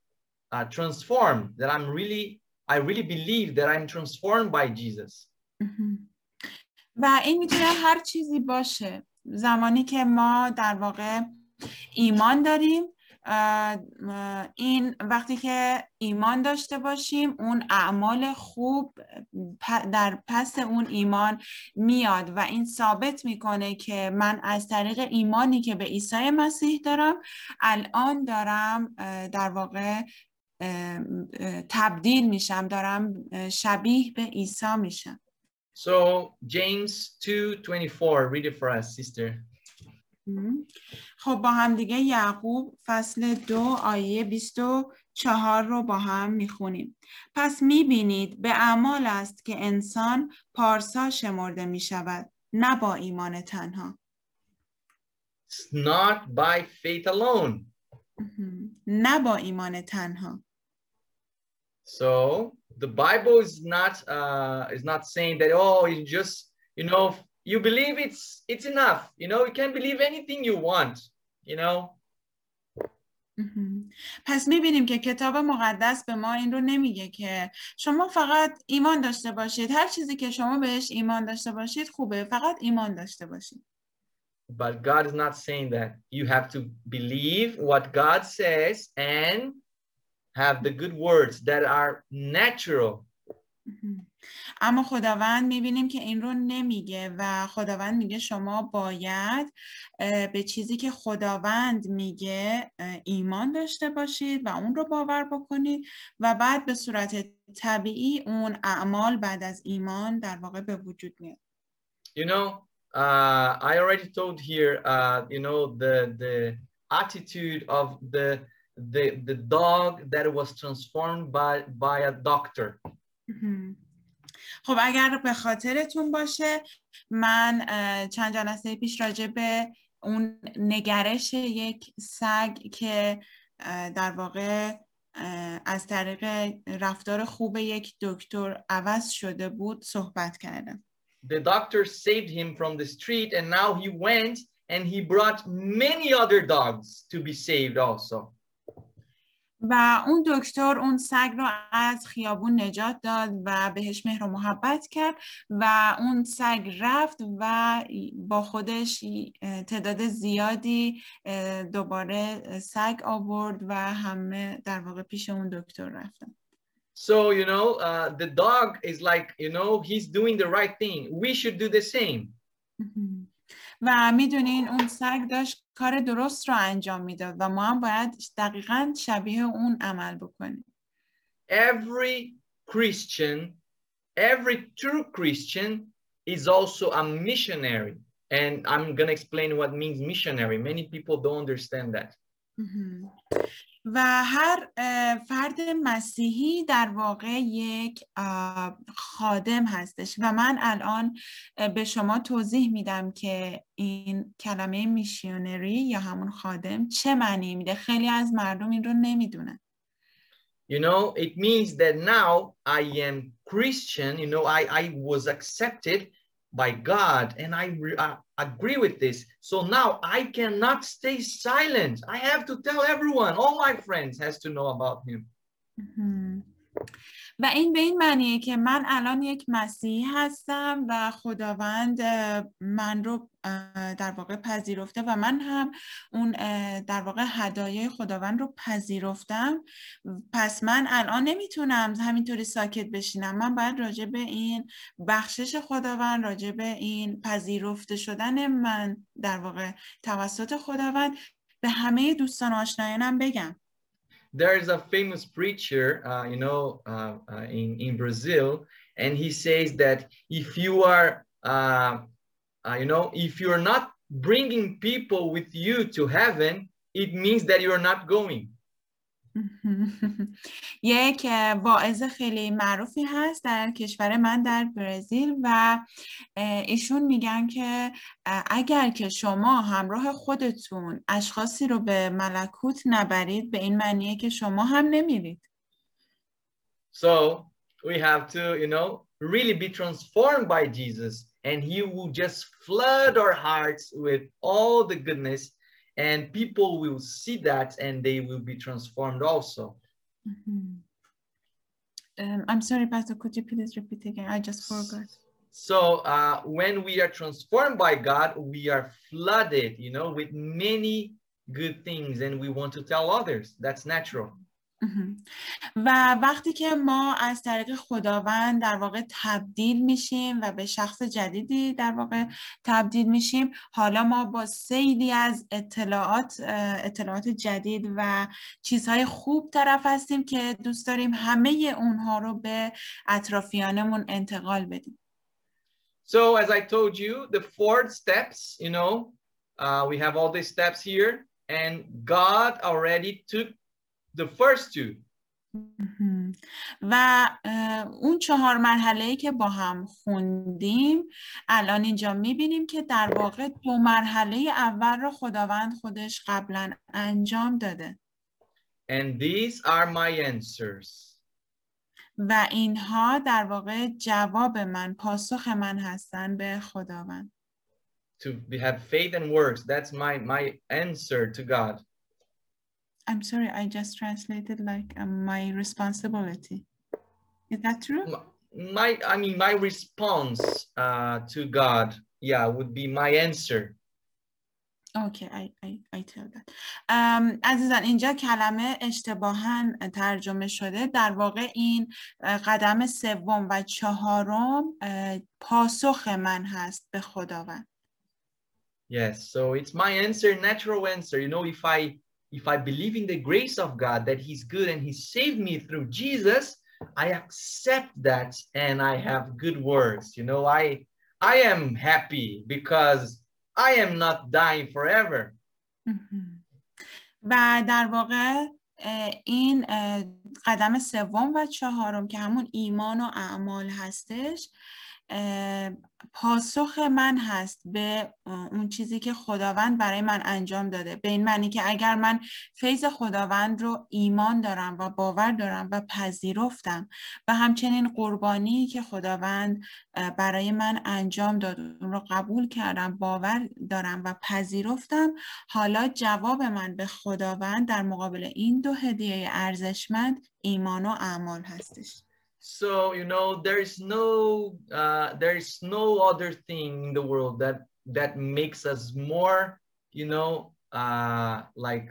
uh, transformed, that I'm really, I really believe that I'm transformed by Jesus. و این می‌تونه هر چیزی باشه زمانی که ما در واقع ایمان داریم این وقتی که ایمان داشته باشیم اون اعمال خوب در پس اون ایمان میاد و این ثابت می‌کنه که من از طریق ایمانی که به عیسی مسیح دارم الان دارم در واقع تبدیل میشم دارم شبیه به عیسی میشم. So James 2:24 read it for us sister. خب با هم دیگه یعقوب فصل دو آیه 24 رو با هم می‌خونیم. پس می‌بینید به اعمال است که انسان پارسا شمرده می‌شود نه با ایمان تنها. It's not by faith alone. نه با ایمان تنها. So the Bible is not uh, is not saying that oh you just you know you believe it's it's enough you know you can believe anything you want you know پس میبینیم که کتاب مقدس به ما این رو nemiye که شما فقط ایمان داشته باشید هر چیزی که شما بهش ایمان داشته باشید خوبه فقط ایمان داشته باشید But God is not saying that. You have to believe what God says and have the good words that are natural. اما خداوند می‌بینیم که این رو نمیگه و خداوند میگه شما باید به چیزی که خداوند میگه ایمان داشته باشید و اون رو باور بکنید و بعد به صورت طبیعی اون اعمال بعد از ایمان در واقع به وجود میاد. You know, uh, I already told here, uh, you know, the, the attitude of the, the, the dog that was transformed by, by a doctor. خب اگر به خاطرتون باشه من چند جلسه پیش راجع به اون نگرش یک سگ که در واقع از طریق رفتار خوب یک دکتر عوض شده بود صحبت کردم. the doctor saved him from the street and now he went and he brought many other dogs to be saved also. و اون دکتر اون سگ رو از خیابون نجات داد و بهش مهر و محبت کرد و اون سگ رفت و با خودش تعداد زیادی دوباره سگ آورد و همه در واقع پیش اون دکتر رفتن. So, you know, uh, the dog is like, you know, he's doing the right thing. We should do the same. و می‌دونین اون سگ داشت کار درست رو انجام می‌داد و ما هم باید دقیقا شبیه اون عمل بکنیم. Every Christian, every true Christian is also a missionary. And I'm going to explain what means missionary. Many people don't understand that. و هر فرد مسیحی در واقع یک خادم هستش. و من الان به شما توضیح میدم که این کلمه میشیونری یا همون خادم چه معنی میده. خیلی از مردم این رو نمی‌دونن. You know, it means that now I am Christian, you know, I, I was accepted by God and I, I agree with this. So now I cannot stay silent. I have to tell everyone, all my friends has to know about him. Mm-hmm. و این به این معنیه که من الان یک مسیحی هستم و خداوند من رو در واقع پذیرفته و من هم اون در واقع هدایای خداوند رو پذیرفتم. پس من الان نمی‌تونم همینطوری ساکت بشینم. من باید راجع به این بخشش خداوند راجع به این پذیرفته شدن من در واقع توسط خداوند به همه دوستان آشنایانم بگم. There's a famous preacher, uh, you know, uh, uh, in, in Brazil, and he says that if you are, uh, uh, you know, if you're not bringing people with you to heaven, it means that you're not going. [LAUGHS] یک واعظ خیلی معروفی هست در کشور من در برزیل و ایشون میگن که اگر که شما همراه خودتون اشخاصی رو به ملکوت نبرید به این معنیه که شما هم نمیرید. So we have to, you know, really be transformed by Jesus and he will just flood our hearts with all the goodness and people will see that and they will be transformed also. Mm-hmm. Um, I'm sorry, Pastor, could you please repeat again? I just forgot. So uh, when we are transformed by God, we are flooded, you know, with many good things and we want to tell others. That's natural. و وقتی که ما از طریق خداوند در واقع تبدیل میشیم و به شخص جدیدی در واقع تبدیل میشیم حالا ما با سیلی از اطلاعات اطلاعات جدید و چیزهای خوب طرف هستیم که دوست داریم همه اونها رو به اطرافیانمون انتقال بدیم. So as I told you, the four steps, you know, uh, we have all these steps here and God already took the first two. و اون چهار مرحله ای که با هم خوندیم الان اینجا می‌بینیم که در واقع دو مرحله اول رو خداوند خودش قبلا انجام داده And these are my answers. و اینها در واقع جواب من پاسخ من هستن به خداوند To have faith and works. That's my, my answer to God. I'm sorry, I just translated like um, my responsibility. Is that true? My, I mean, my response uh, to God, yeah, would be my answer. Okay, I, I, I tell that. Um, عزیزان اینجا کلمه اشتباها ترجمه شده در واقع این قدم سوم و چهارم پاسخ من هست به خداوند. Yes, so it's my answer, natural answer. You know, if I if I believe in the grace of God, that he's good and he saved me through Jesus, I accept that and I have good words. You know, I I am happy because I am not dying forever. و در واقع این قدم سوم و چهارم که همون ایمان و اعمال هستش پاسخ من هست به اون چیزی که خداوند برای من انجام داده. به این معنی که اگر من فیض خداوند رو ایمان دارم و باور دارم و پذیرفتم و همچنین قربانی که خداوند برای من انجام داد اون رو قبول کردم باور دارم و پذیرفتم حالا جواب من به خداوند در مقابل این دو هدیه ارزشمند ایمان و اعمال هستش. So, you know, there's no, uh, there's no other thing in the world that, that makes us more, you know, uh, like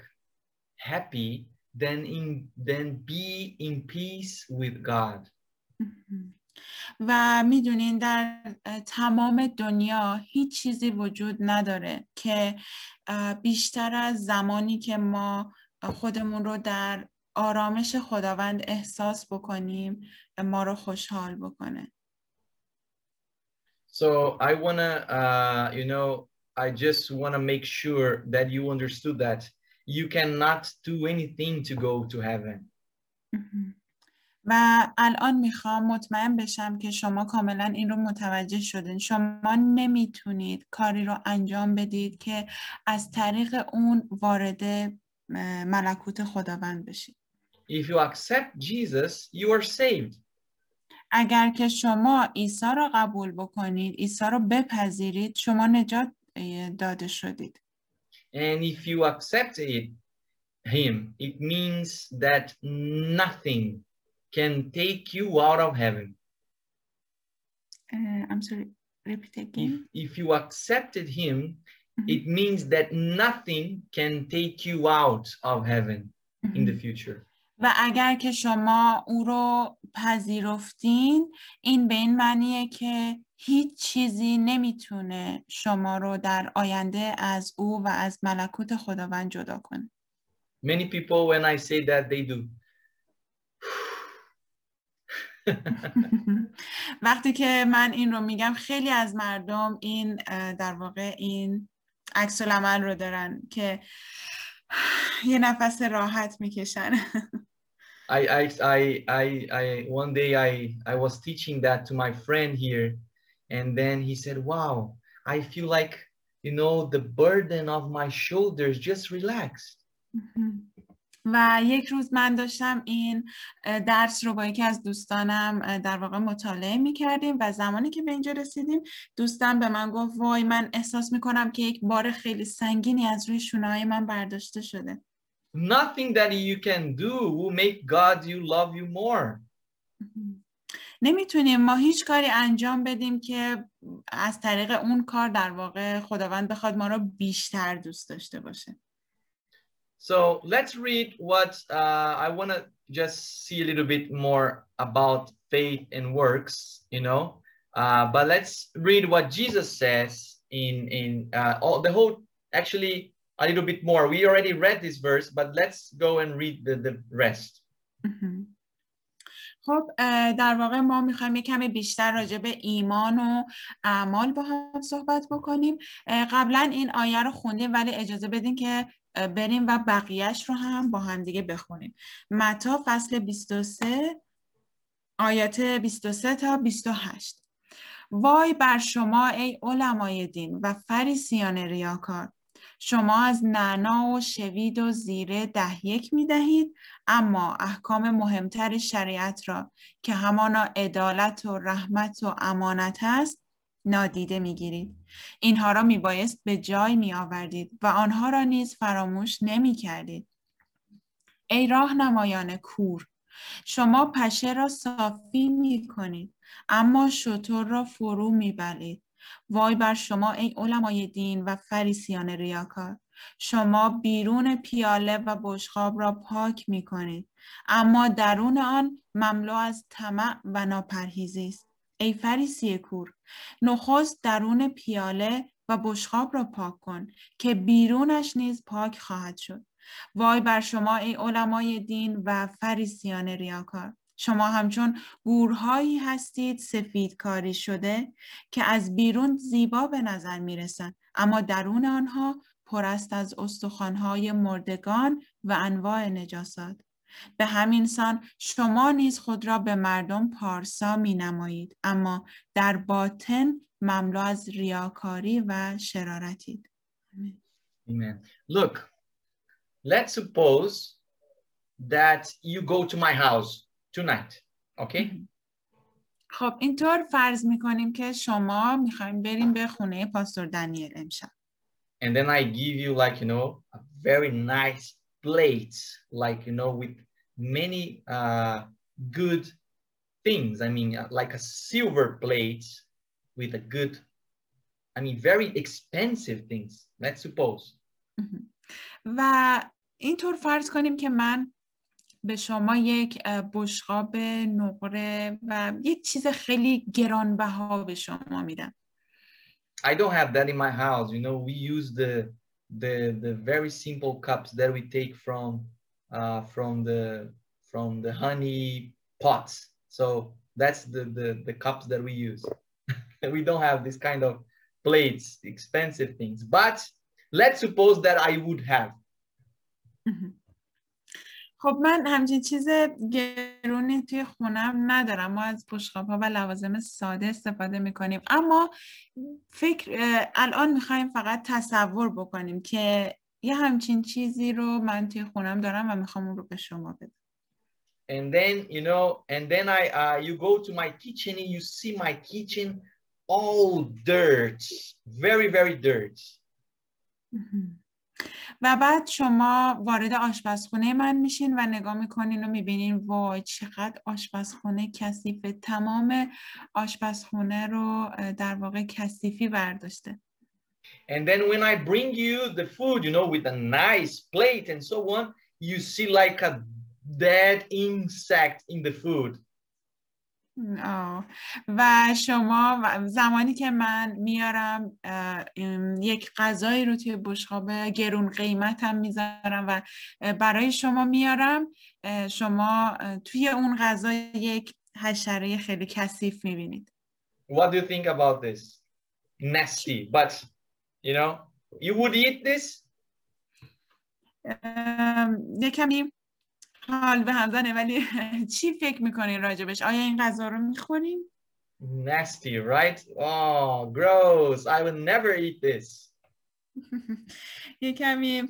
happy than in, than be in peace with God. و میدونین در تمام دنیا هیچ چیزی وجود نداره که بیشتر از زمانی که ما خودمون رو در آرامش خداوند احساس بکنیم ما رو خوشحال بکنه. So I want to, uh, you know, I just want to make sure that you understood that you cannot do anything to go to heaven. و الان می‌خوام مطمئن بشم که شما کاملا این رو متوجه شدین. شما نمی‌تونید کاری رو انجام بدید که از طریق اون وارد ملکوت خداوند بشید. If you accept Jesus, you are saved. اگر که شما عیسی را قبول بکنید عیسی را بپذیرید شما نجات داده شدید and if you accept it him it means that nothing can take you out of heaven. Uh, I'm sorry, repeat If, again. if you accepted him, Mhm. it means that nothing can take you out of heaven in the Mhm. future. و اگر که شما او رو پذیرفتین این به این معنیه که هیچ چیزی نمی‌تونه شما رو در آینده از او و از ملکوت خداوند جدا کنه Many people, when I say that, they do. [LAUGHS] وقتی که من این رو میگم خیلی از مردم این در واقع این عکس العمل رو دارن که یه نفس راحت می‌کشن [LAUGHS] I, I, I, I, I, one day I, I was teaching that to my friend here, and then he said, "Wow, I feel like, you know, the burden of my shoulders just relaxed." و یک روز من داشتم این اه، درس رو با یکی از دوستانم اه، در واقع مطالعه می کردیم و زمانی که به اینجا رسیدیم دوستم به من گفت وای من احساس می کنم که یک بار خیلی سنگینی از روی شونه های من برداشته شده Nothing that you can do will make God you love you more. [LAUGHS] نمیتونیم ما هیچ کاری انجام بدیم که از طریق اون کار در واقع خداوند بخواد ما رو بیشتر دوست داشته باشه So let's read what uh, I want to just see a little bit more about faith and works, you know. Uh, but let's read what Jesus says in in uh, all the whole. Actually, a little bit more. We already read this verse, but let's go and read the the rest. خب در واقع ما می‌خوایم یه کمی بیشتر راجع به ایمان و اعمال با هم صحبت بکنیم. قبلا این آیه رو خوندیم ولی اجازه بدین که بریم و بقیهش رو هم با هم دیگه بخونیم. متا فصل 23 آیات 23 تا 28 وای بر شما ای علمای دین و فریسیان ریاکار. شما از نعنا و شوید و زیره ده یک می دهید اما احکام مهمتر شریعت را که همانا عدالت و رحمت و امانت است نادیده می گیرید. اینها را می بایست به جای می آوردید و آنها را نیز فراموش نمی کردید. ای راهنمایان کور شما پشه را صافی می کنید اما شتر را فرو می بلید. وای بر شما ای علمای دین و فریسیان ریاکار. شما بیرون پیاله و بشقاب را پاک می کنید اما درون آن مملو از طمع و ناپرهیزی است. ای فریسی کور نخست درون پیاله و بشقاب را پاک کن که بیرونش نیز پاک خواهد شد. وای بر شما ای علمای دین و فریسیان ریاکار. شما همچون گورهایی هستید سفید کاری شده که از بیرون زیبا به نظر می رسند اما درون آنها پر است از استخوانهای مردگان و انواع نجاسات. به همین سان شما نیز خود را به مردم پارسا می نمایید اما در باطن مملو از ریاکاری و شرارتید. Look, let's suppose that you go to my house. tonight. Okay. خب اینطور فرض می کنیم که شما میخوایم بریم به خونه پاستور دنیل امشب and then I give you like you know a very nice plate, like you know with many uh, good things. I mean, uh, like a silver plate with a good, I mean, very expensive things. Let's suppose. و اینطور فرض کنیم که من به شما یک اه، بشقاب نقره و یک چیز خیلی گرانبها به شما میدم I don't have that in my house. You know, we use the the the very simple cups that we take from uh, from the from the honey pots. So that's the the the cups that we use. [LAUGHS] we don't have this kind of plates, expensive things. But let's suppose that I would have. خب من همچین چیز گرونی توی خونم ندارم. ما از بشقاب ها و لوازم ساده استفاده می‌کنیم. اما فکر الان می‌خوایم فقط تصور بکنیم که یه همچین چیزی رو من توی خونم دارم و می‌خوام اون رو به شما بدم. And then you know, and then I uh, you go to my kitchen and you see my kitchen all dirt, very very dirt. و بعد شما وارد آشپزخونه من میشین و نگاه می‌کنین و می‌بینین وای چقدر آشپزخونه کثیف تمام آشپزخونه رو در واقع کثیفی برداشته And then when I bring you the food, you know, with a nice plate and so on, you see like a dead insect in the food. آه. و شما زمانی که من میارم یک غذایی رو توی بشقاب گرون قیمت هم می‌ذارم و برای شما میارم شما توی اون غذا یک حشره خیلی کثیف می‌بینید What do you think about this? Nasty, but you know, you would eat this? یکمی حال به هم زنه ولی [LAUGHS] چی فکر می‌کنین راجبش؟ آیا این غذا رو می‌خورین؟ Nasty right? Oh gross. I would never eat this. [LAUGHS] یه کمی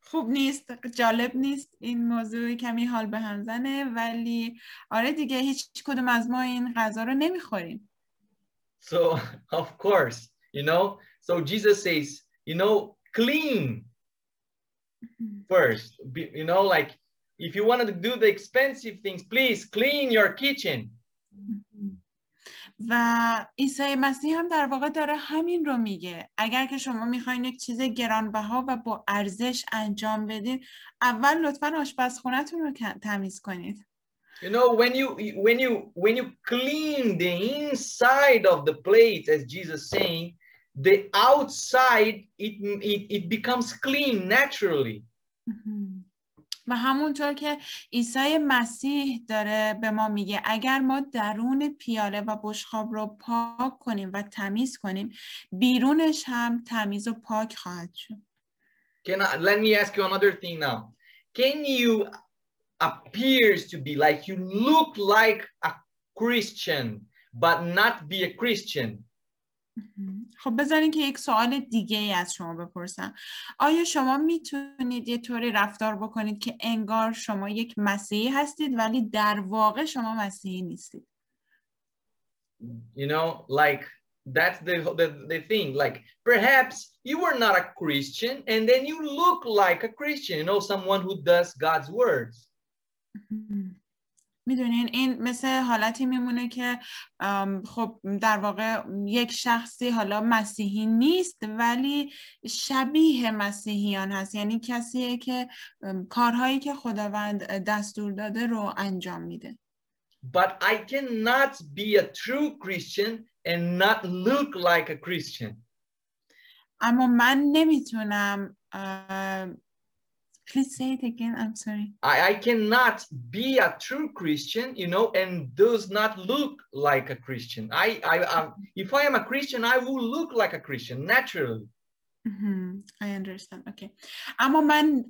خوب نیست جالب نیست این موضوع. کمی حال به هم زنه ولی آره دیگه هیچ کدوم از ما این غذا رو نمی‌خوریم. So of course you know? So Jesus says you know clean [LAUGHS] first. You know like if you wanted to do the expensive things, please clean your kitchen. و عیسی مسیح هم در واقع داره همین رو میگه اگر که شما میخواین یک چیز گرانبها و با ارزش انجام بدین اول لطفا آشپزخونهتون رو تمیز کنید You know when you when you when you clean the inside of the plate as Jesus saying the outside it it, it becomes clean naturally. و همونطور که عیسی مسیح داره به ما میگه اگر ما درون پیاله و بشخاب رو پاک کنیم و تمیز کنیم بیرونش هم تمیز و پاک خواهد شد Can I, let me ask you another thing now. Can you appears to be like you look like a Christian but not be a Christian? خب بذارین که یک سوال دیگه ای از شما بپرسم آیا شما می‌تونید یه طوری رفتار بکنید که انگار شما یک مسیحی هستید ولی در واقع شما مسیحی نیستید you know like that's the, the the thing like perhaps you were not a Christian and then you look like a Christian you know someone who does God's words می‌دونین این مثل حالتی میمونه که خب در واقع یک شخصی حالا مسیحی نیست ولی شبیه مسیحیان هست یعنی کسیه که کارهایی که خداوند دستور داده رو انجام میده But I cannot be a true Christian and not look like a Christian. اما من نمی‌تونم Please say it again. I'm sorry. I, I cannot be a true Christian, you know, and does not look like a Christian. I, I, I if I am a Christian, I will look like a Christian naturally. Mm -hmm. I understand. Okay. اما من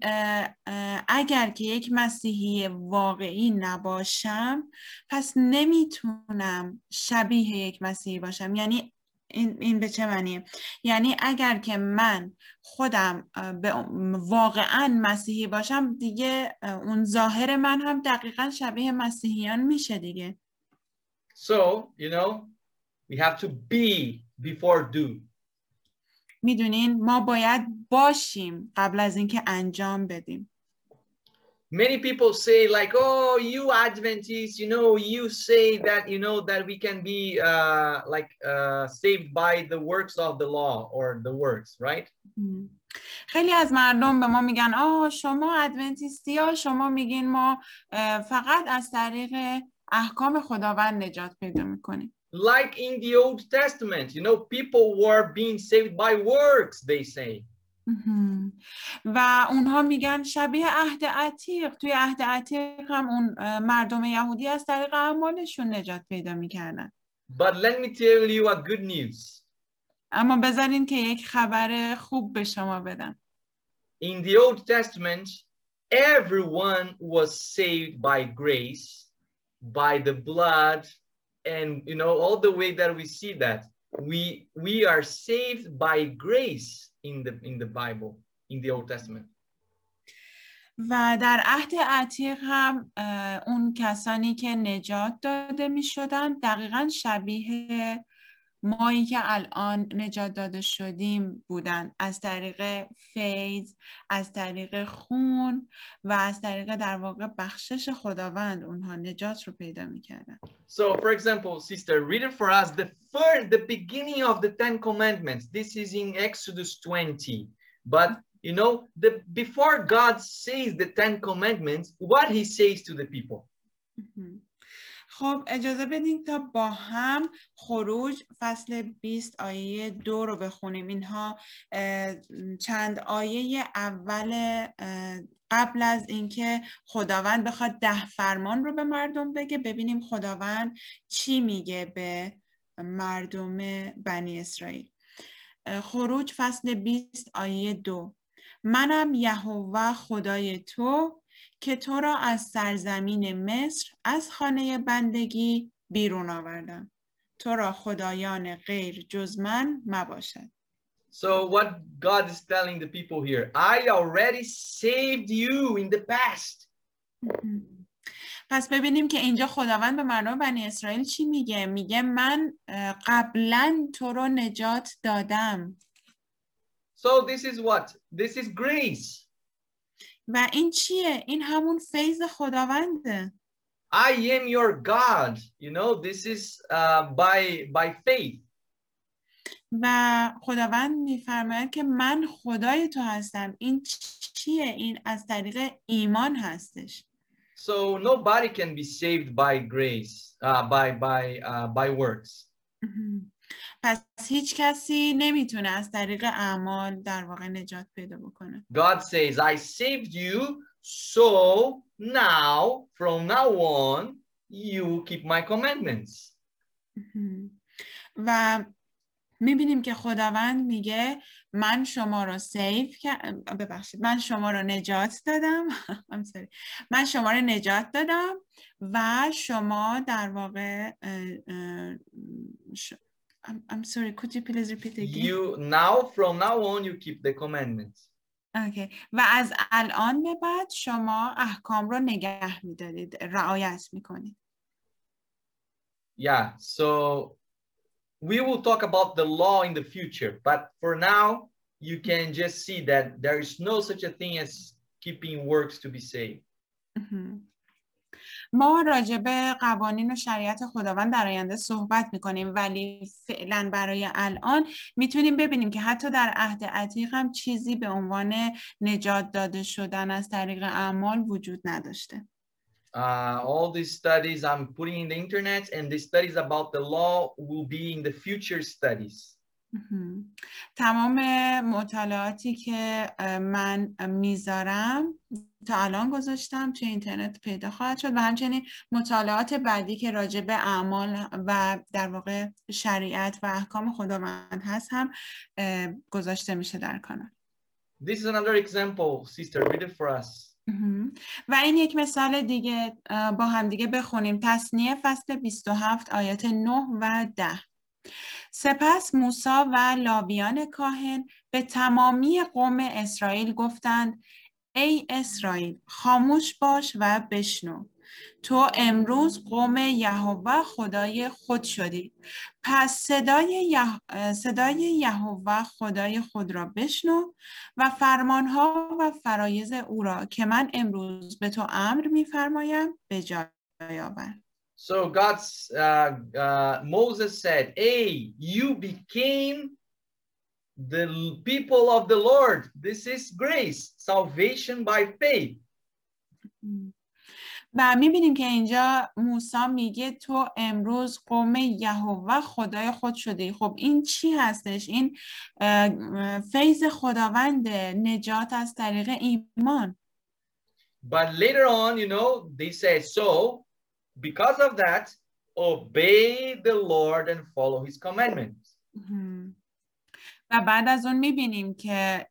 اگر که یک مسیحی واقعی نباشم پس نمیتونم شبیه یک مسیحی باشم یعنی این, این به چه معنیه یعنی اگر که من خودم به واقعا مسیحی باشم دیگه اون ظاهر من هم دقیقا شبیه مسیحیان میشه دیگه So, you know, we have to be before do. می‌دونین ما باید باشیم قبل از اینکه انجام بدیم. many people say like oh you adventists you know you say that you know that we can be uh, like uh, saved by the works of the law or the works right خیلی از مردم به ما میگن آه شما ادونتیستی ها شما میگین ما فقط از طریق احکام خداوند نجات پیدا میکنیم like in the old testament you know people were being saved by works they say و اونها میگن شبیه عهد عتیق توی عهد عتیق هم اون مردم یهودی از طریق اعمالشون نجات پیدا می‌کردن But let me tell you a good news. اما بذارین که یک خبر خوب به شما بدم. In the Old Testament, everyone was saved by grace, by the blood, and you know all the way that we see that we we are saved by grace in the in the Bible in the Old Testament. و در عهد عتیق هم اون کسانی که نجات داده می شدن دقیقا شبیه مایی که الان نجات داده شدیم بودن از طریق فیض از طریق خون و از طریق در واقع بخشش خداوند اونها نجات رو پیدا می‌کردن So, for example, sister, read it for us the first, the beginning of the Ten Commandments. This is in Exodus 20. But you know, the before God says the Ten Commandments, what He says to the people. خب اجازه بدین تا با هم خروج فصل 20 آیه دو رو بخونیم. اینها چند آیه اول قبل از اینکه خداوند بخواد ده فرمان رو به مردم بگه ببینیم خداوند چی میگه به مردم بنی اسرائیل. خروج فصل 20 آیه دو. منم یهوه خدای تو که تو را از سرزمین مصر از خانه بندگی بیرون آوردم تو را خدایان غیر جز من مباشد So what God is telling the people here, I already saved you in the past. [LAUGHS] پس ببینیم که اینجا خداوند به مردم بنی اسرائیل چی میگه میگه من قبلا تو رو نجات دادم So this is what? This is grace. و این چیه؟ این همون فیض خداونده. I am your God. You know, this is uh, by, by faith. و خداوند میفرماید که من خدای تو هستم. این چیه؟ این از طریق ایمان هستش. So nobody can be saved by grace, uh, by, by, uh, by works. پس هیچ کسی نمی‌تونه از طریق اعمال در واقع نجات پیدا بکنه. God says, I saved you, so now, from now on, you keep my commandments. و می‌بینیم که خداوند میگه من شما رو سیف ببخشید من شما رو نجات دادم [LAUGHS] من شما رو نجات دادم و شما در واقع I'm, I'm sorry, could you please repeat again? You now, from now on, you keep the commandments. Okay. و از الان به بعد شما احکام رو نگه میدارید رعایت میکنید Yeah, so we will talk about the law in the future, but for now, you can just see that there is no such a thing as keeping works to be saved. Mm -hmm. ما راجع به قوانین و شریعت خداوند در آینده صحبت می‌کنیم ولی فعلا برای الان می‌تونیم ببینیم که حتی در عهد عتیق هم چیزی به عنوان نجات داده شدن از طریق اعمال وجود نداشته Uh, all these studies I'm putting in the internet and the studies about the law will be in the future studies. تمام مطالعاتی که من می‌ذارم تا الان گذاشتم توی اینترنت پیدا خواهد شد و همچنین مطالعات بعدی که راجع به اعمال و در واقع شریعت و احکام خداوند هست هم گذاشته میشه در کانال This is another example, sister. Read it for us. و این یک مثال دیگه با هم دیگه بخونیم تصنیه فصل 27 آیات 9 و 10 سپس موسا و لاویان کاهن به تمامی قوم اسرائیل گفتند ای اسرائیل خاموش باش و بشنو. تو امروز قوم یهوه خدای خود شدی. پس صدای, يه... صدای یهوه خدای خود را بشنو و فرمانها و فرایز او را که من امروز به تو امر میفرمایم به جای آور. So God's uh, uh, Moses said, "Hey, you became the people of the Lord. This is grace, salvation by faith." و میبینیم که اینجا موسی میگه تو امروز قوم یهوه خدای خود شده خب این چی هستش این فیض خداوند نجات از طریق ایمان But later on, you know, they say so because of that, obey the Lord and follow his commandments. و بعد از اون می‌بینیم که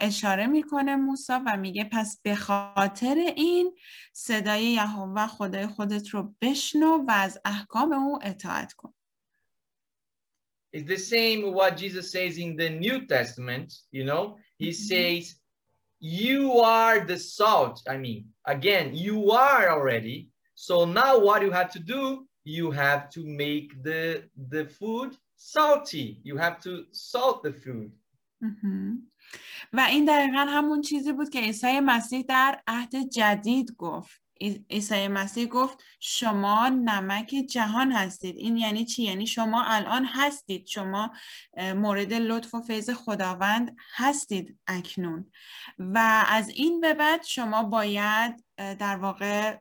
اشاره می‌کنه موسا و میگه پس به خاطر این صدای یهوه خدای خودت رو بشنو و از احکام او اطاعت کن. It's the same what Jesus says in the New Testament, you know, he says, you are the salt. I mean, again, you are already, So now what you have to do, you have to make the, the food salty. You have to salt the food. مهم. و این دقیقا همون چیزی بود که عیسی مسیح در عهد جدید گفت عیسی مسیح گفت شما نمک جهان هستید این یعنی چی؟ یعنی شما الان هستید شما مورد لطف و فیض خداوند هستید اکنون و از این به بعد شما باید در واقع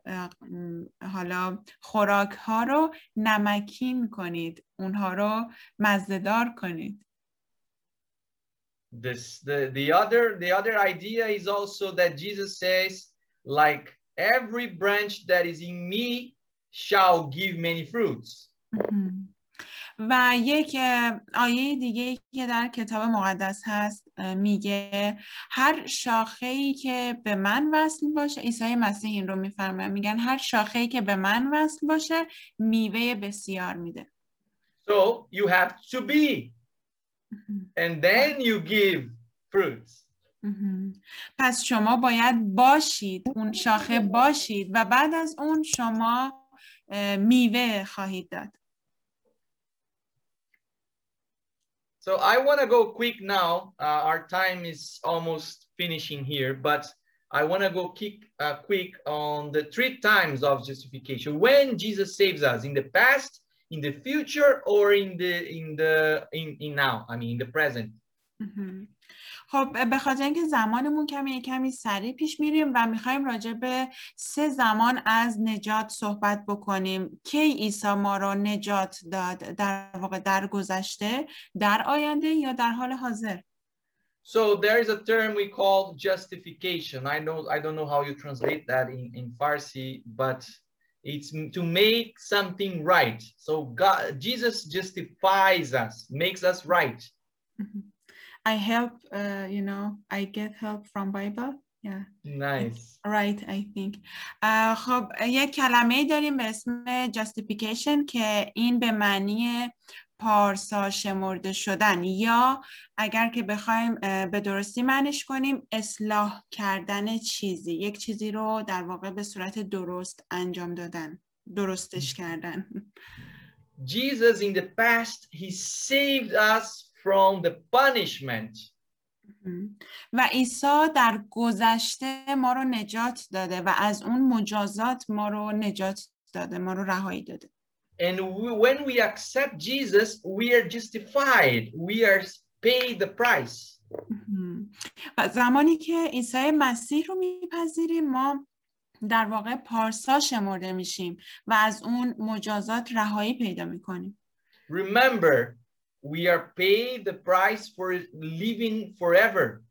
حالا خوراک ها رو نمکین کنید اونها رو مزدار کنید. This the the other the other idea is also that Jesus says, like every branch that is in me shall give many fruits. و یک آیه دیگه که در کتاب مقدس هست میگه هر شاخه ای که به من وصل باشه عیسی مسیح این رو میفرماید. میگن هر شاخه ای که به من وصل باشه میوه بسیار میده. So you have to be, and then you give fruits. مهم. پس شما باید باشید اون شاخه باشید و بعد از اون شما اه، میوه خواهید داد So I want to go quick now. Uh, our time is almost finishing here, but I want to go quick, uh, quick on the three times of justification. When Jesus saves us, in the past, in the future, or in the in the in, in now. I mean, in the present. مهم. خب به خاطر اینکه زمانمون کمی کمی سریع پیش میریم و میخوایم راجع به سه زمان از نجات صحبت بکنیم کی عیسی ما رو نجات داد در واقع در گذشته در آینده یا در حال حاضر So there is a term we call justification. I know I don't know how you translate that in, in Farsi, but it's m- to make something right. So God Jesus justifies us, makes us right. I help uh, you know I get help from Bible yeah Nice. right I think uh, خب یک کلمه داریم به اسم justification که این به معنی پارسا شمرده شدن یا اگر که بخوایم به درستی معنیش کنیم اصلاح کردن چیزی. یک چیزی رو در واقع به صورت درست انجام دادن درستش کردن. Jesus in the past, he saved us from the punishment. و عیسی در گذشته ما رو نجات داده و از اون مجازات ما رو نجات داده ما رو رهایی داده. And we, when we accept Jesus, we are justified. We are paid the price. مهم. و زمانی که عیسی مسیح رو میپذیریم ما در واقع پارسا شمرده میشیم و از اون مجازات رهایی پیدا میکنیم Remember, we are paid the price for living forever.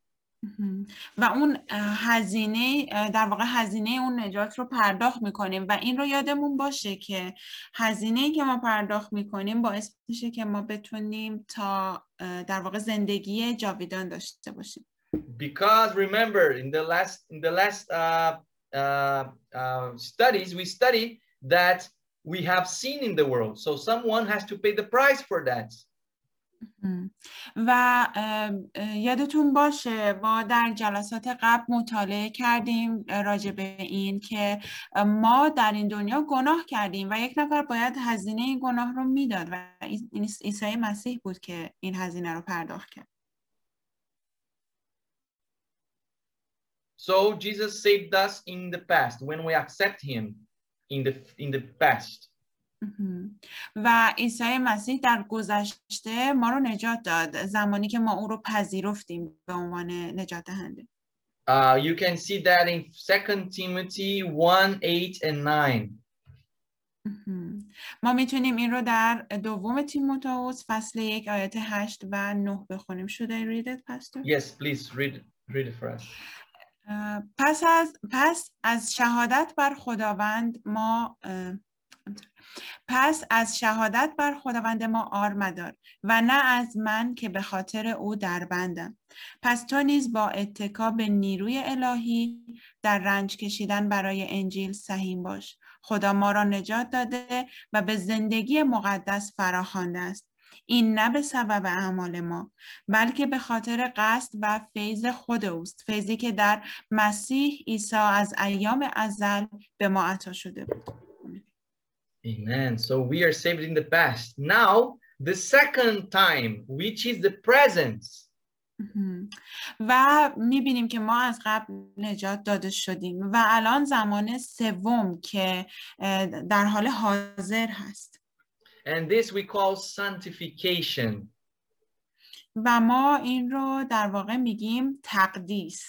و اون هزینه در واقع هزینه اون نجات رو پرداخت می‌کنیم و این رو یادمون باشه که هزینه که ما پرداخت می‌کنیم باعث میشه که ما بتونیم تا در واقع زندگی جاویدان داشته باشیم Because remember, in the last in the last uh, uh, uh, studies, we study that we have sin in the world. So someone has to pay the price for that. و یادتون باشه ما در جلسات قبل مطالعه کردیم راجع به این که ما در این دنیا گناه کردیم و یک نفر باید هزینه این گناه رو می‌داد و عیسی مسیح بود که این هزینه رو پرداخت کرد So Jesus saved us in the past when we accept him in the in the past. و عیسی مسیح در گذشته ما رو نجات داد زمانی که ما او رو پذیرفتیم به عنوان نجات دهنده Uh, you can see that in 2 Timothy 1, 8 and 9. مهم. ما می‌تونیم این رو در دوم تیموتائوس فصل یک آیات هشت و نه بخونیم Should I read it, Pastor? Yes, please read read it for us. اه، پس از پس از شهادت بر خداوند ما اه، پس از شهادت بر خداوند ما آر مدار و نه از من که به خاطر او در بندم پس تو نیز با اتکا به نیروی الهی در رنج کشیدن برای انجیل سهیم باش. خدا ما را نجات داده و به زندگی مقدس فراخوانده است. این نه به سبب اعمال ما بلکه به خاطر قصد و فیض خود اوست. فیضی که در مسیح عیسی از ایام ازل به ما عطا شده بود. Amen. So we are saved in the past. Now the second time, which is the presence. مهم. و میبینیم که ما از قبل نجات داده شدیم و الان زمان سوم که اه، در حال حاضر هست And this we call sanctification. و ما این رو در واقع میگیم تقدیس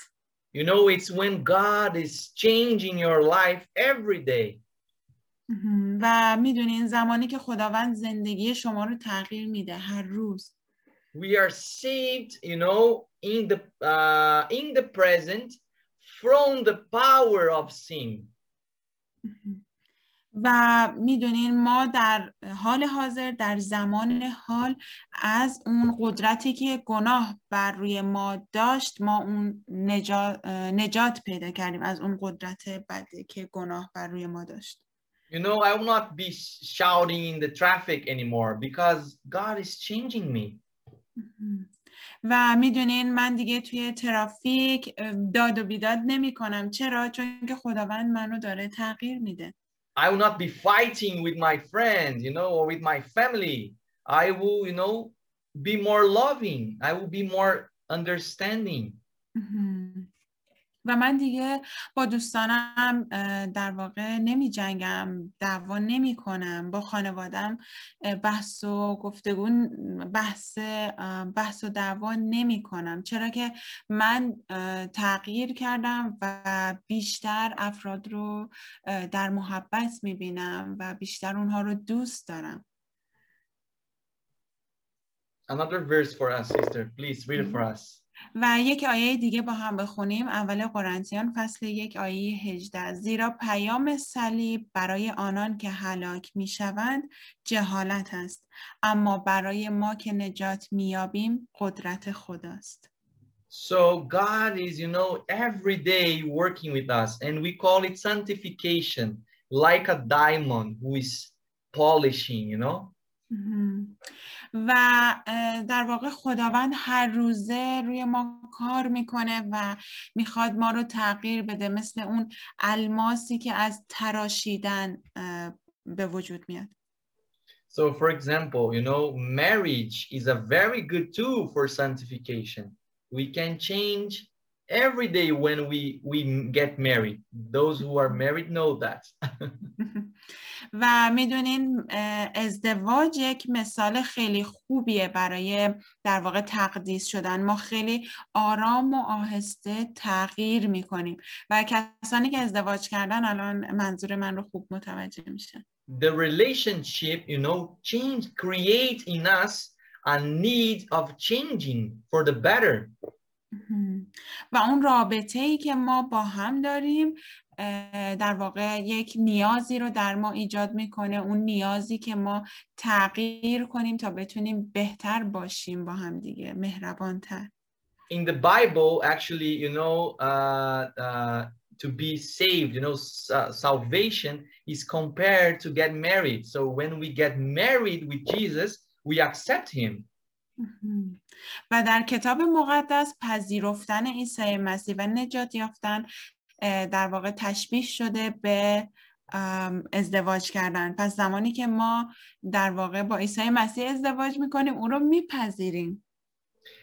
You know, it's when God is changing your life every day. و می‌دونین زمانی که خداوند زندگی شما رو تغییر میده هر روز. We are saved, you know, in the uh, in the present from the power of sin. و می‌دونین ما در حال حاضر در زمان حال از اون قدرتی که گناه بر روی ما داشت ما اون نجات, نجات پیدا کردیم از اون قدرت بده که گناه بر روی ما داشت. You know, I will not be sh- shouting in the traffic anymore because God is changing me. و میدونین من دیگه توی ترافیک اه، داد و بیداد نمی کنم چرا؟ چون که خداوند منو داره تغییر میده I will not be fighting with my friends, you know, or with my family. I will, you know, be more loving. I will be more understanding. و من دیگه با دوستانم در واقع نمی جنگم دعوا نمی کنم با خانوادم بحث و گفتگو بحث بحث و دعوا نمی کنم چرا که من تغییر کردم و بیشتر افراد رو در محبت می بینم و بیشتر اونها رو دوست دارم Another verse for us, sister. Please read it for us. و یک آیه دیگه با هم بخونیم اول قرنتیان فصل یک آیه 18 زیرا پیام صلیب برای آنان که هلاک می‌شوند جهالت است اما برای ما که نجات مییابیم قدرت خداست So God is, you know, every day working with us, and we call it sanctification, like a diamond who is polishing, you know. مهم. و در واقع خداوند هر روزه روی ما کار می‌کنه و می‌خواد ما رو تغییر بده مثل اون الماسی که از تراشیدن به وجود میاد So, for example, you know, marriage is a very good tool for sanctification. We can change every day when we we get married. Those who are married know that. [LAUGHS] و می‌دونین اه، ازدواج یک مثال خیلی خوبیه برای در واقع تقدیس شدن ما خیلی آرام و آهسته تغییر می‌کنیم و کسانی که ازدواج کردن الان منظور من رو خوب متوجه میشن the relationship, you know, change, create in us a need of changing for the better. و اون رابطه ای که ما با هم داریم در واقع یک نیازی رو در ما ایجاد می‌کنه اون نیازی که ما تغییر کنیم تا بتونیم بهتر باشیم با هم دیگه مهربانتر In the Bible, actually, you know, uh, uh, to be saved, you know, sa- salvation is compared to get married. So when we get married with Jesus, we accept him. و در کتاب مقدس پذیرفتن عیسی مسیح و نجات یافتن در واقع تشبیه شده به ازدواج کردن. پس زمانی که ما در واقع با عیسی مسیح ازدواج می‌کنیم اون رو میپذیریم.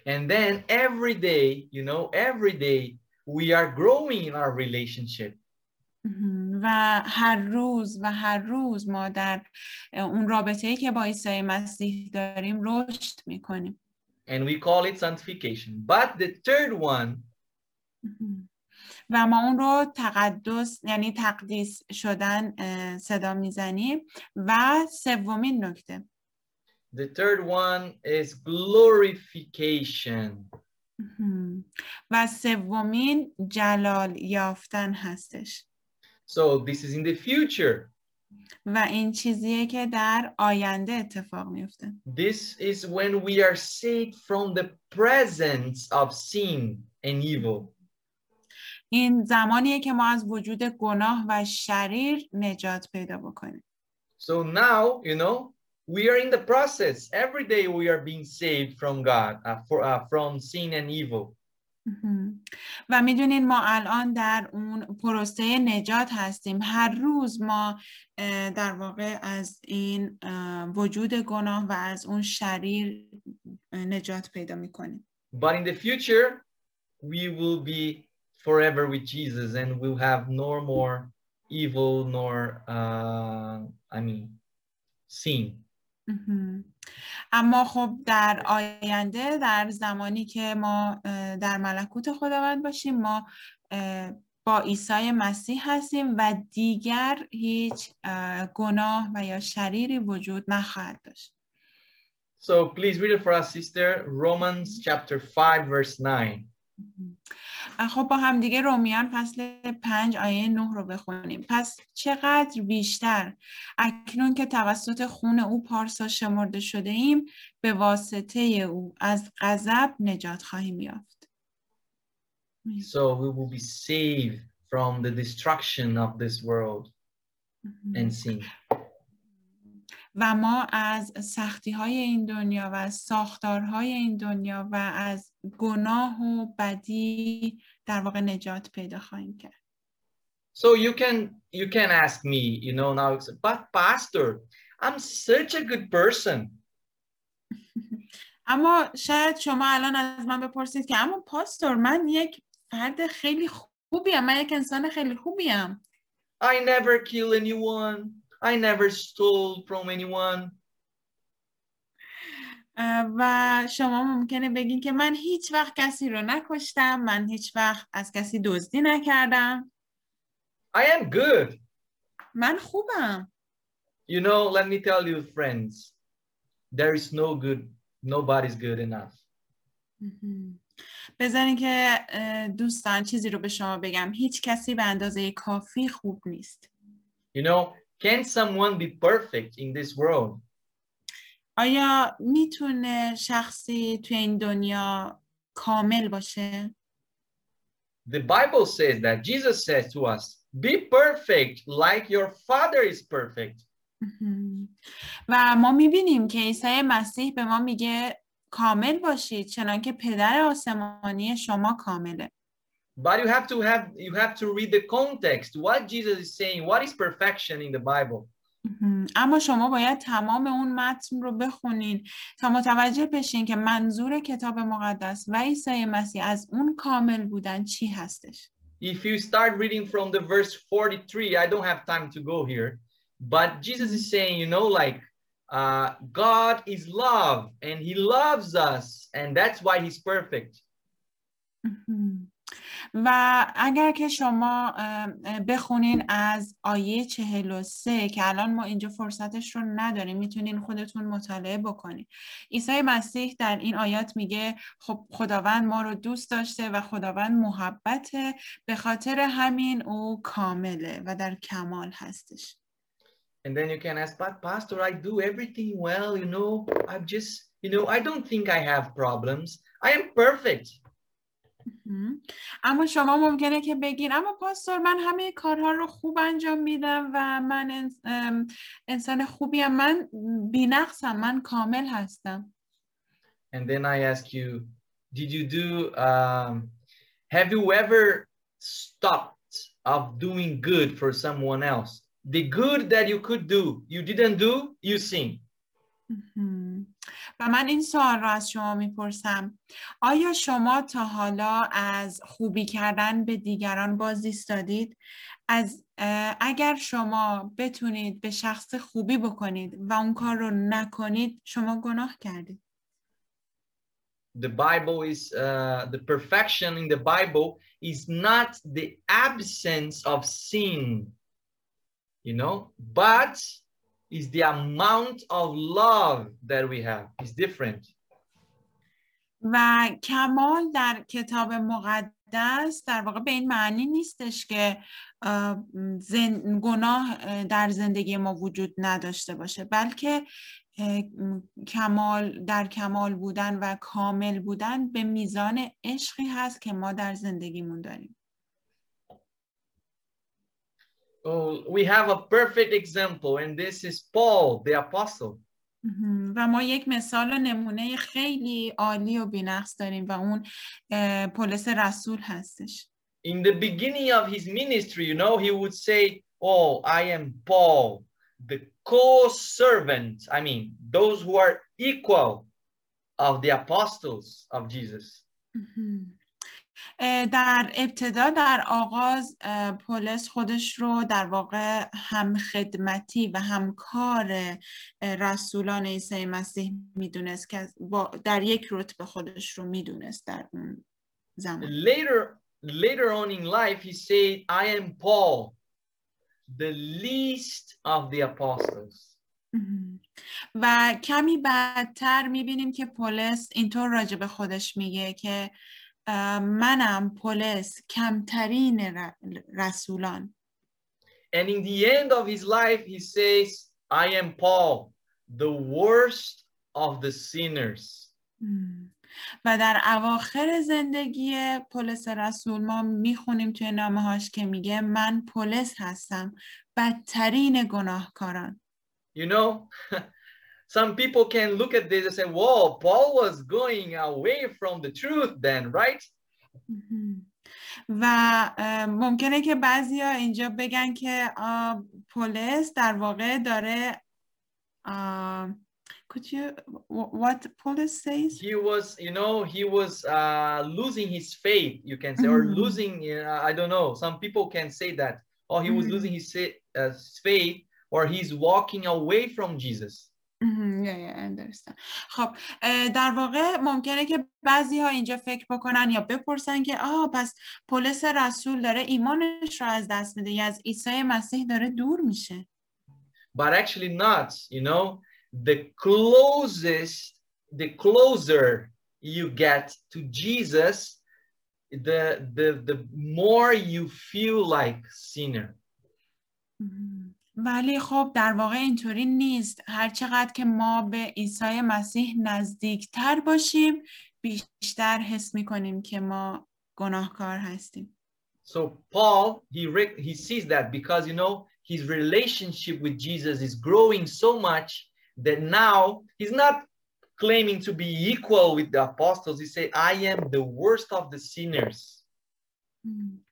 And then every day, you know, every day we are growing in our relationship. و هر روز و هر روز ما در اون رابطه ای که با عیسی مسیح داریم رشد می‌کنیم And we call it sanctification. But the third one. و ما اون رو تقدس یعنی تقدیس شدن صدا می‌زنیم و سومین نکته The third one is glorification. و سومین جلال یافتن هستش So this is in the future. و این چیزیه که در آینده اتفاق میفته This is when we are saved from the presence of sin and evil. این زمانیه که ما از وجود گناه و شریر نجات پیدا بکنیم So now, you know, we are in the process. Every day we are being saved from God, uh, for, uh, from sin and evil. و می‌دونین ما الان در اون پروسه نجات هستیم. هر روز ما در واقع از این وجود گناه و از اون شریر نجات پیدا می‌کنیم. But in the future, we will be forever with Jesus and we'll have no more evil nor, uh, I mean, sin. اما خب در آینده در زمانی که ما در ملکوت خداوند باشیم ما با عیسی مسیح هستیم و دیگر هیچ گناه و یا شریری وجود نخواهد داشت. So please read it for us, sister. Romans chapter 5, verse 9. خب با هم دیگه رومیان فصل 5 آیه 9 رو بخونیم. پس چقدر بیشتر اکنون که توسط خون او پارسا شمرده شده ایم به واسطه او از غضب نجات خواهیم یافت. So we will be saved from the destruction of this world and sin. و ما از سختی های این دنیا و از ساختارهای این دنیا و از گناه و بدی در واقع نجات پیدا خواهیم کرد. So you can you can ask me, you know, now, but pastor, I'm such a good person. [LAUGHS] اما شاید شما الان از من بپرسید که اما پاستور من یک فرد خیلی خوبیم من یک انسان خیلی خوبیم I never kill anyone. I never stole from anyone. و شما ممکنه بگین که من هیچ وقت کسی رو نکشتم من هیچ وقت از کسی دزدی نکردم I am good. من خوبم You know, let me tell you, friends, there is no good, nobody's good enough. بذارین که دوستان چیزی رو به شما بگم هیچ کسی به اندازه کافی خوب نیست You know, can someone be perfect in this world? آیا می‌تونه شخصی تو این دنیا کامل باشه؟ The Bible says that Jesus says to us, be perfect like your father is perfect. و ما می‌بینیم که عیسی مسیح به ما میگه کامل باشید چنانکه پدر آسمانی شما کامله. But you have to have you have to read the context. What Jesus is saying, what is perfection in the Bible? اما شما باید تمام اون متن رو بخونین تا متوجه بشین که منظور کتاب مقدس و عیسی مسیح از اون کامل بودن چی هستش. If you start reading from the verse 43, I don't have time to go here, but Jesus is saying, you know, like uh, God is love and he loves us and that's why he's perfect. و اگر که شما بخونین از آیه 43 که الان ما اینجا فرصتش رو نداریم می‌تونین خودتون مطالعه بکنین عیسی مسیح در این آیات میگه خب خداوند ما رو دوست داشته و خداوند محبته به خاطر همین او کامله و در کمال هستش And then you can ask, but pastor, I do everything well, you know, I'm just, you know, I don't think I have problems. I am perfect. اما شما ممکنه که بگین اما پاستور من همه کارها رو خوب انجام میدم و من انسان خوبیم من بینقصم من کامل هستم And then I ask you, did you do, um, have you ever stopped of doing good for someone else? The good that you could do, you didn't do, you sin. و من این سوال رو از شما می‌پرسم. آیا شما تا حالا از خوبی کردن به دیگران باز ایستادید از اگر شما بتونید به شخص خوبی بکنید و اون کار رو نکنید شما گناه کردید. The Bible is uh, the perfection in the Bible is not the absence of sin, you know, but is the amount of love that we have is different. و کمال در کتاب مقدس در واقع به این معنی نیستش که زن... گناه در زندگی ما وجود نداشته باشه بلکه کمال در کمال بودن و کامل بودن به میزان عشقی هست که ما در زندگیمون داریم Oh, we have a perfect example, and this is Paul, the apostle. مهم. و ما یک مثال و نمونه خیلی عالی و بینقص داریم و اون اه، پولس رسول هستش In the beginning of his ministry, you know, he would say, Oh, I am Paul, the co servant. I mean, those who are equal of the apostles of Jesus. در ابتدا در آغاز پولس خودش رو در واقع هم خدمتی و همکار رسولان عیسی مسیح می‌دونست که با در یک رتبه خودش رو می‌دونست در اون زمان Later, later on in life, he said, I am Paul, the least of the apostles. [LAUGHS] و کمی بعدتر می‌بینیم که پولس اینطور راجع به خودش میگه که منم پولس کمترین رسولان. And in the end of his life, he says, I am Paul, the worst of the sinners. و در اواخر زندگی پولس رسول ما می‌خونیم توی نامه هاش که میگه من پولس هستم بدترین گناهکاران. You know, [LAUGHS] some people can look at this and say, Whoa, Paul was going away from the truth then, right? مهم. و اه، ممکنه که بعضیا اینجا بگن که آه، پولس در واقع داره آه، could you what Paulus says He was, you know, he was uh, losing his faith, you can say, or Mhm. losing, uh, I don't know. Some people can say that. Oh, he was Mhm. losing his sa- uh, faith or he's walking away from Jesus. مهم. yeah, yeah, I understand. خب در واقع ممکنه که بعضی ها اینجا فکر بکنن یا بپرسن که آه پس پولس رسول داره ایمانش رو از دست میده یا از عیسی مسیح داره دور میشه but actually not you know the closest the closer you get to jesus the the the more you feel like sinner مهم. ولی خب در واقع اینطوری نیست هر چقدر که ما به عیسی مسیح نزدیکتر باشیم بیشتر حس می‌کنیم که ما گناهکار هستیم so paul he he sees that because you know his relationship with jesus is growing so much that now he's not claiming to be equal with the apostles he say i am the worst of the sinners مم.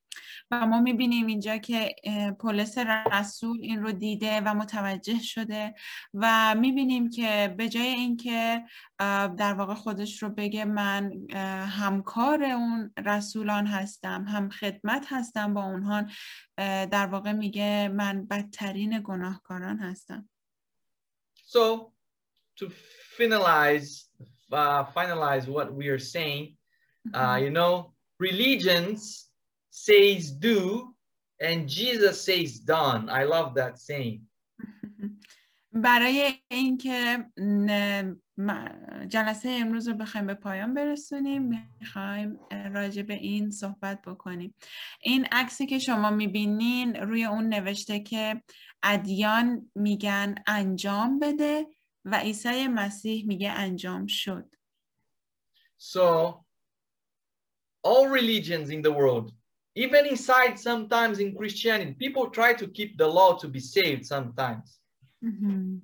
و ما می‌بینیم اینجا که پولس رسول این رو دیده و متوجه شده و می‌بینیم که به جای اینکه در واقع خودش رو بگه من همکار اون رسولان هستم هم خدمت هستم با اونها در واقع میگه من بدترین گناهکاران هستم. So to finalize uh, finalize what we are saying, uh, you know, religions says do and Jesus says done. I love that saying. [LAUGHS] برای اینکه جلسه امروز رو بخوایم به پایان برسونیم می‌خوایم راجع به این صحبت بکنیم این عکسی که شما می‌بینین روی اون نوشته که ادیان میگن انجام بده و عیسی مسیح میگه انجام شد So all religions in the world, even inside sometimes in Christianity, people try to keep the law to be saved sometimes. مهم.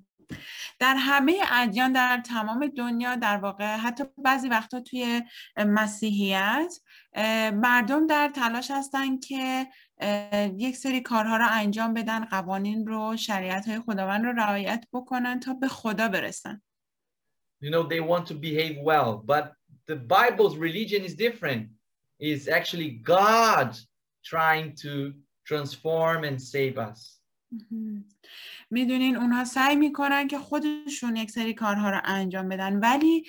در همه ادیان در تمام دنیا در واقع حتی بعضی وقتا توی مسیحیت اه، مردم در تلاش هستن که اه، یک سری کارها رو انجام بدن قوانین رو شریعت های خداوند رو رعایت بکنن تا به خدا برسن You know, they want to behave well, but the Bible's religion is different. It's actually God trying to transform and save us. می‌دونین اونها سعی می‌کنن که خودشون یک سری کارها رو انجام بدن ولی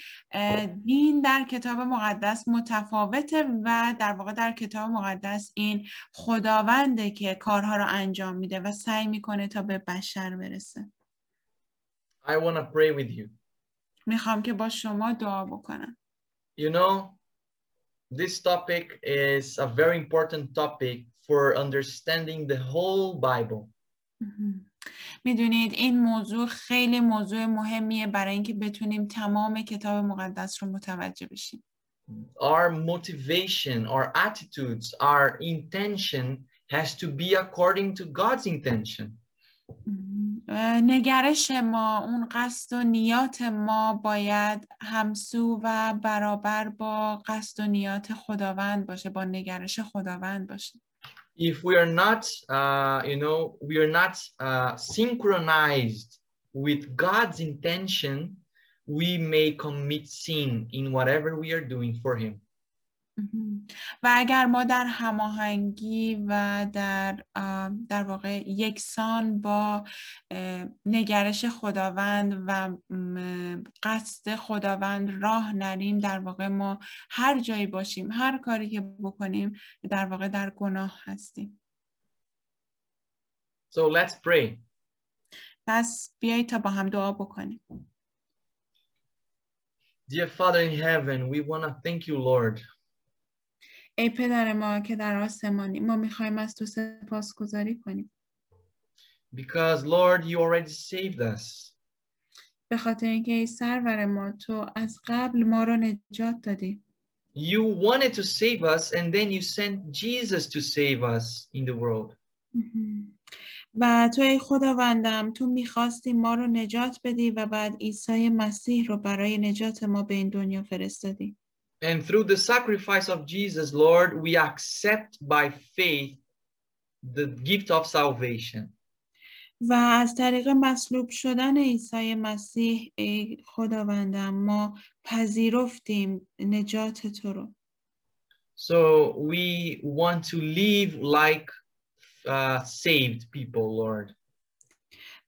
دین در کتاب مقدس متفاوته و در واقع در کتاب مقدس این خداونده که کارها رو انجام میده و سعی می‌کنه تا به بشر برسه I want to pray with you. می‌خوام که با شما دعا بکنم You know, this topic is a very important topic for understanding the whole Bible. مهم. میدونید این موضوع خیلی موضوع مهمیه برای اینکه بتونیم تمام کتاب مقدس رو متوجه بشیم Our motivation, our attitudes, our intention has to be according to God's intention. نگرش ما اون قصد و نیات ما باید همسو و برابر با قصد و نیات خداوند باشه با نگرش خداوند باشه If we are not, uh, you know, we are not uh, synchronized with God's intention, we may commit sin in whatever we are doing for Him. و اگر ما در هماهنگی و در در واقع یکسان با نگرش خداوند و قصد خداوند راه نریم در واقع ما هر جایی باشیم هر کاری که بکنیم در واقع در گناه هستیم So let's pray. پس بیایید تا با هم دعا بکنیم Dear Father in heaven, we want to thank you, Lord. ای پدر ما که در آسمانی ما می‌خوایم از تو سپاسگزاری کنیم Because Lord, you already saved us. به خاطر اینکه ای سرور ما تو از قبل ما رو نجات دادی You wanted to save us and then you sent Jesus to save us in the world. و تو ای خداوندم تو می‌خواستی ما رو نجات بدی و بعد عیسی مسیح رو برای نجات ما به این دنیا فرستادی And through the sacrifice of Jesus, Lord, we accept by faith the gift of salvation. و از طریق مصلوب شدن عیسی مسیح ای خداوندم ما پذیرفتیم نجات تو رو So we want to live like uh, saved people, Lord.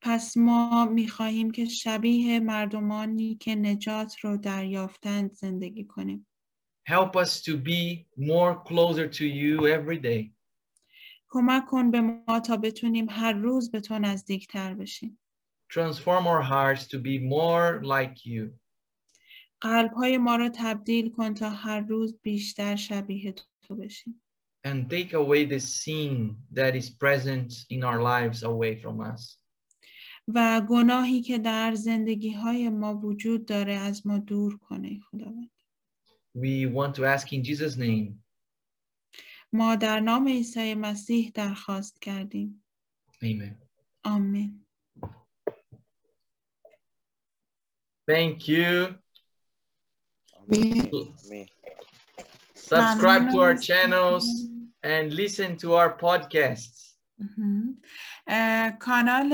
پس ما میخواهیم که شبیه مردمانی که نجات رو دریافتند زندگی کنیم Help us to be more closer to you every day. کمک کن به ما تا بتونیم هر روز به تو نزدیکتر بشیم Transform our hearts to be more like you. قلب های ما رو تبدیل کن تا هر روز بیشتر شبیه تو بشیم and take away the sin that is present in our lives away from us. و گناهی که در زندگی های ما وجود داره از ما دور کنه خداوند We want to ask in Jesus' name. ما در نام عیسی مسیح درخواست کردیم Amen. آمین Thank you. Amen. Subscribe to our ممنون. channels and listen to our podcasts. مهم. اه، کانال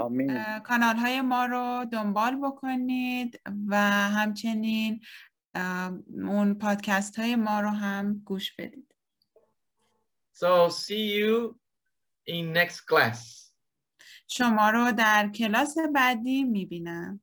آمین. اه، کانال های ما رو دنبال بکنید و همچنین اه، اون پادکست های ما رو هم گوش بدید So see you in next class. شما رو در کلاس بعدی می‌بینم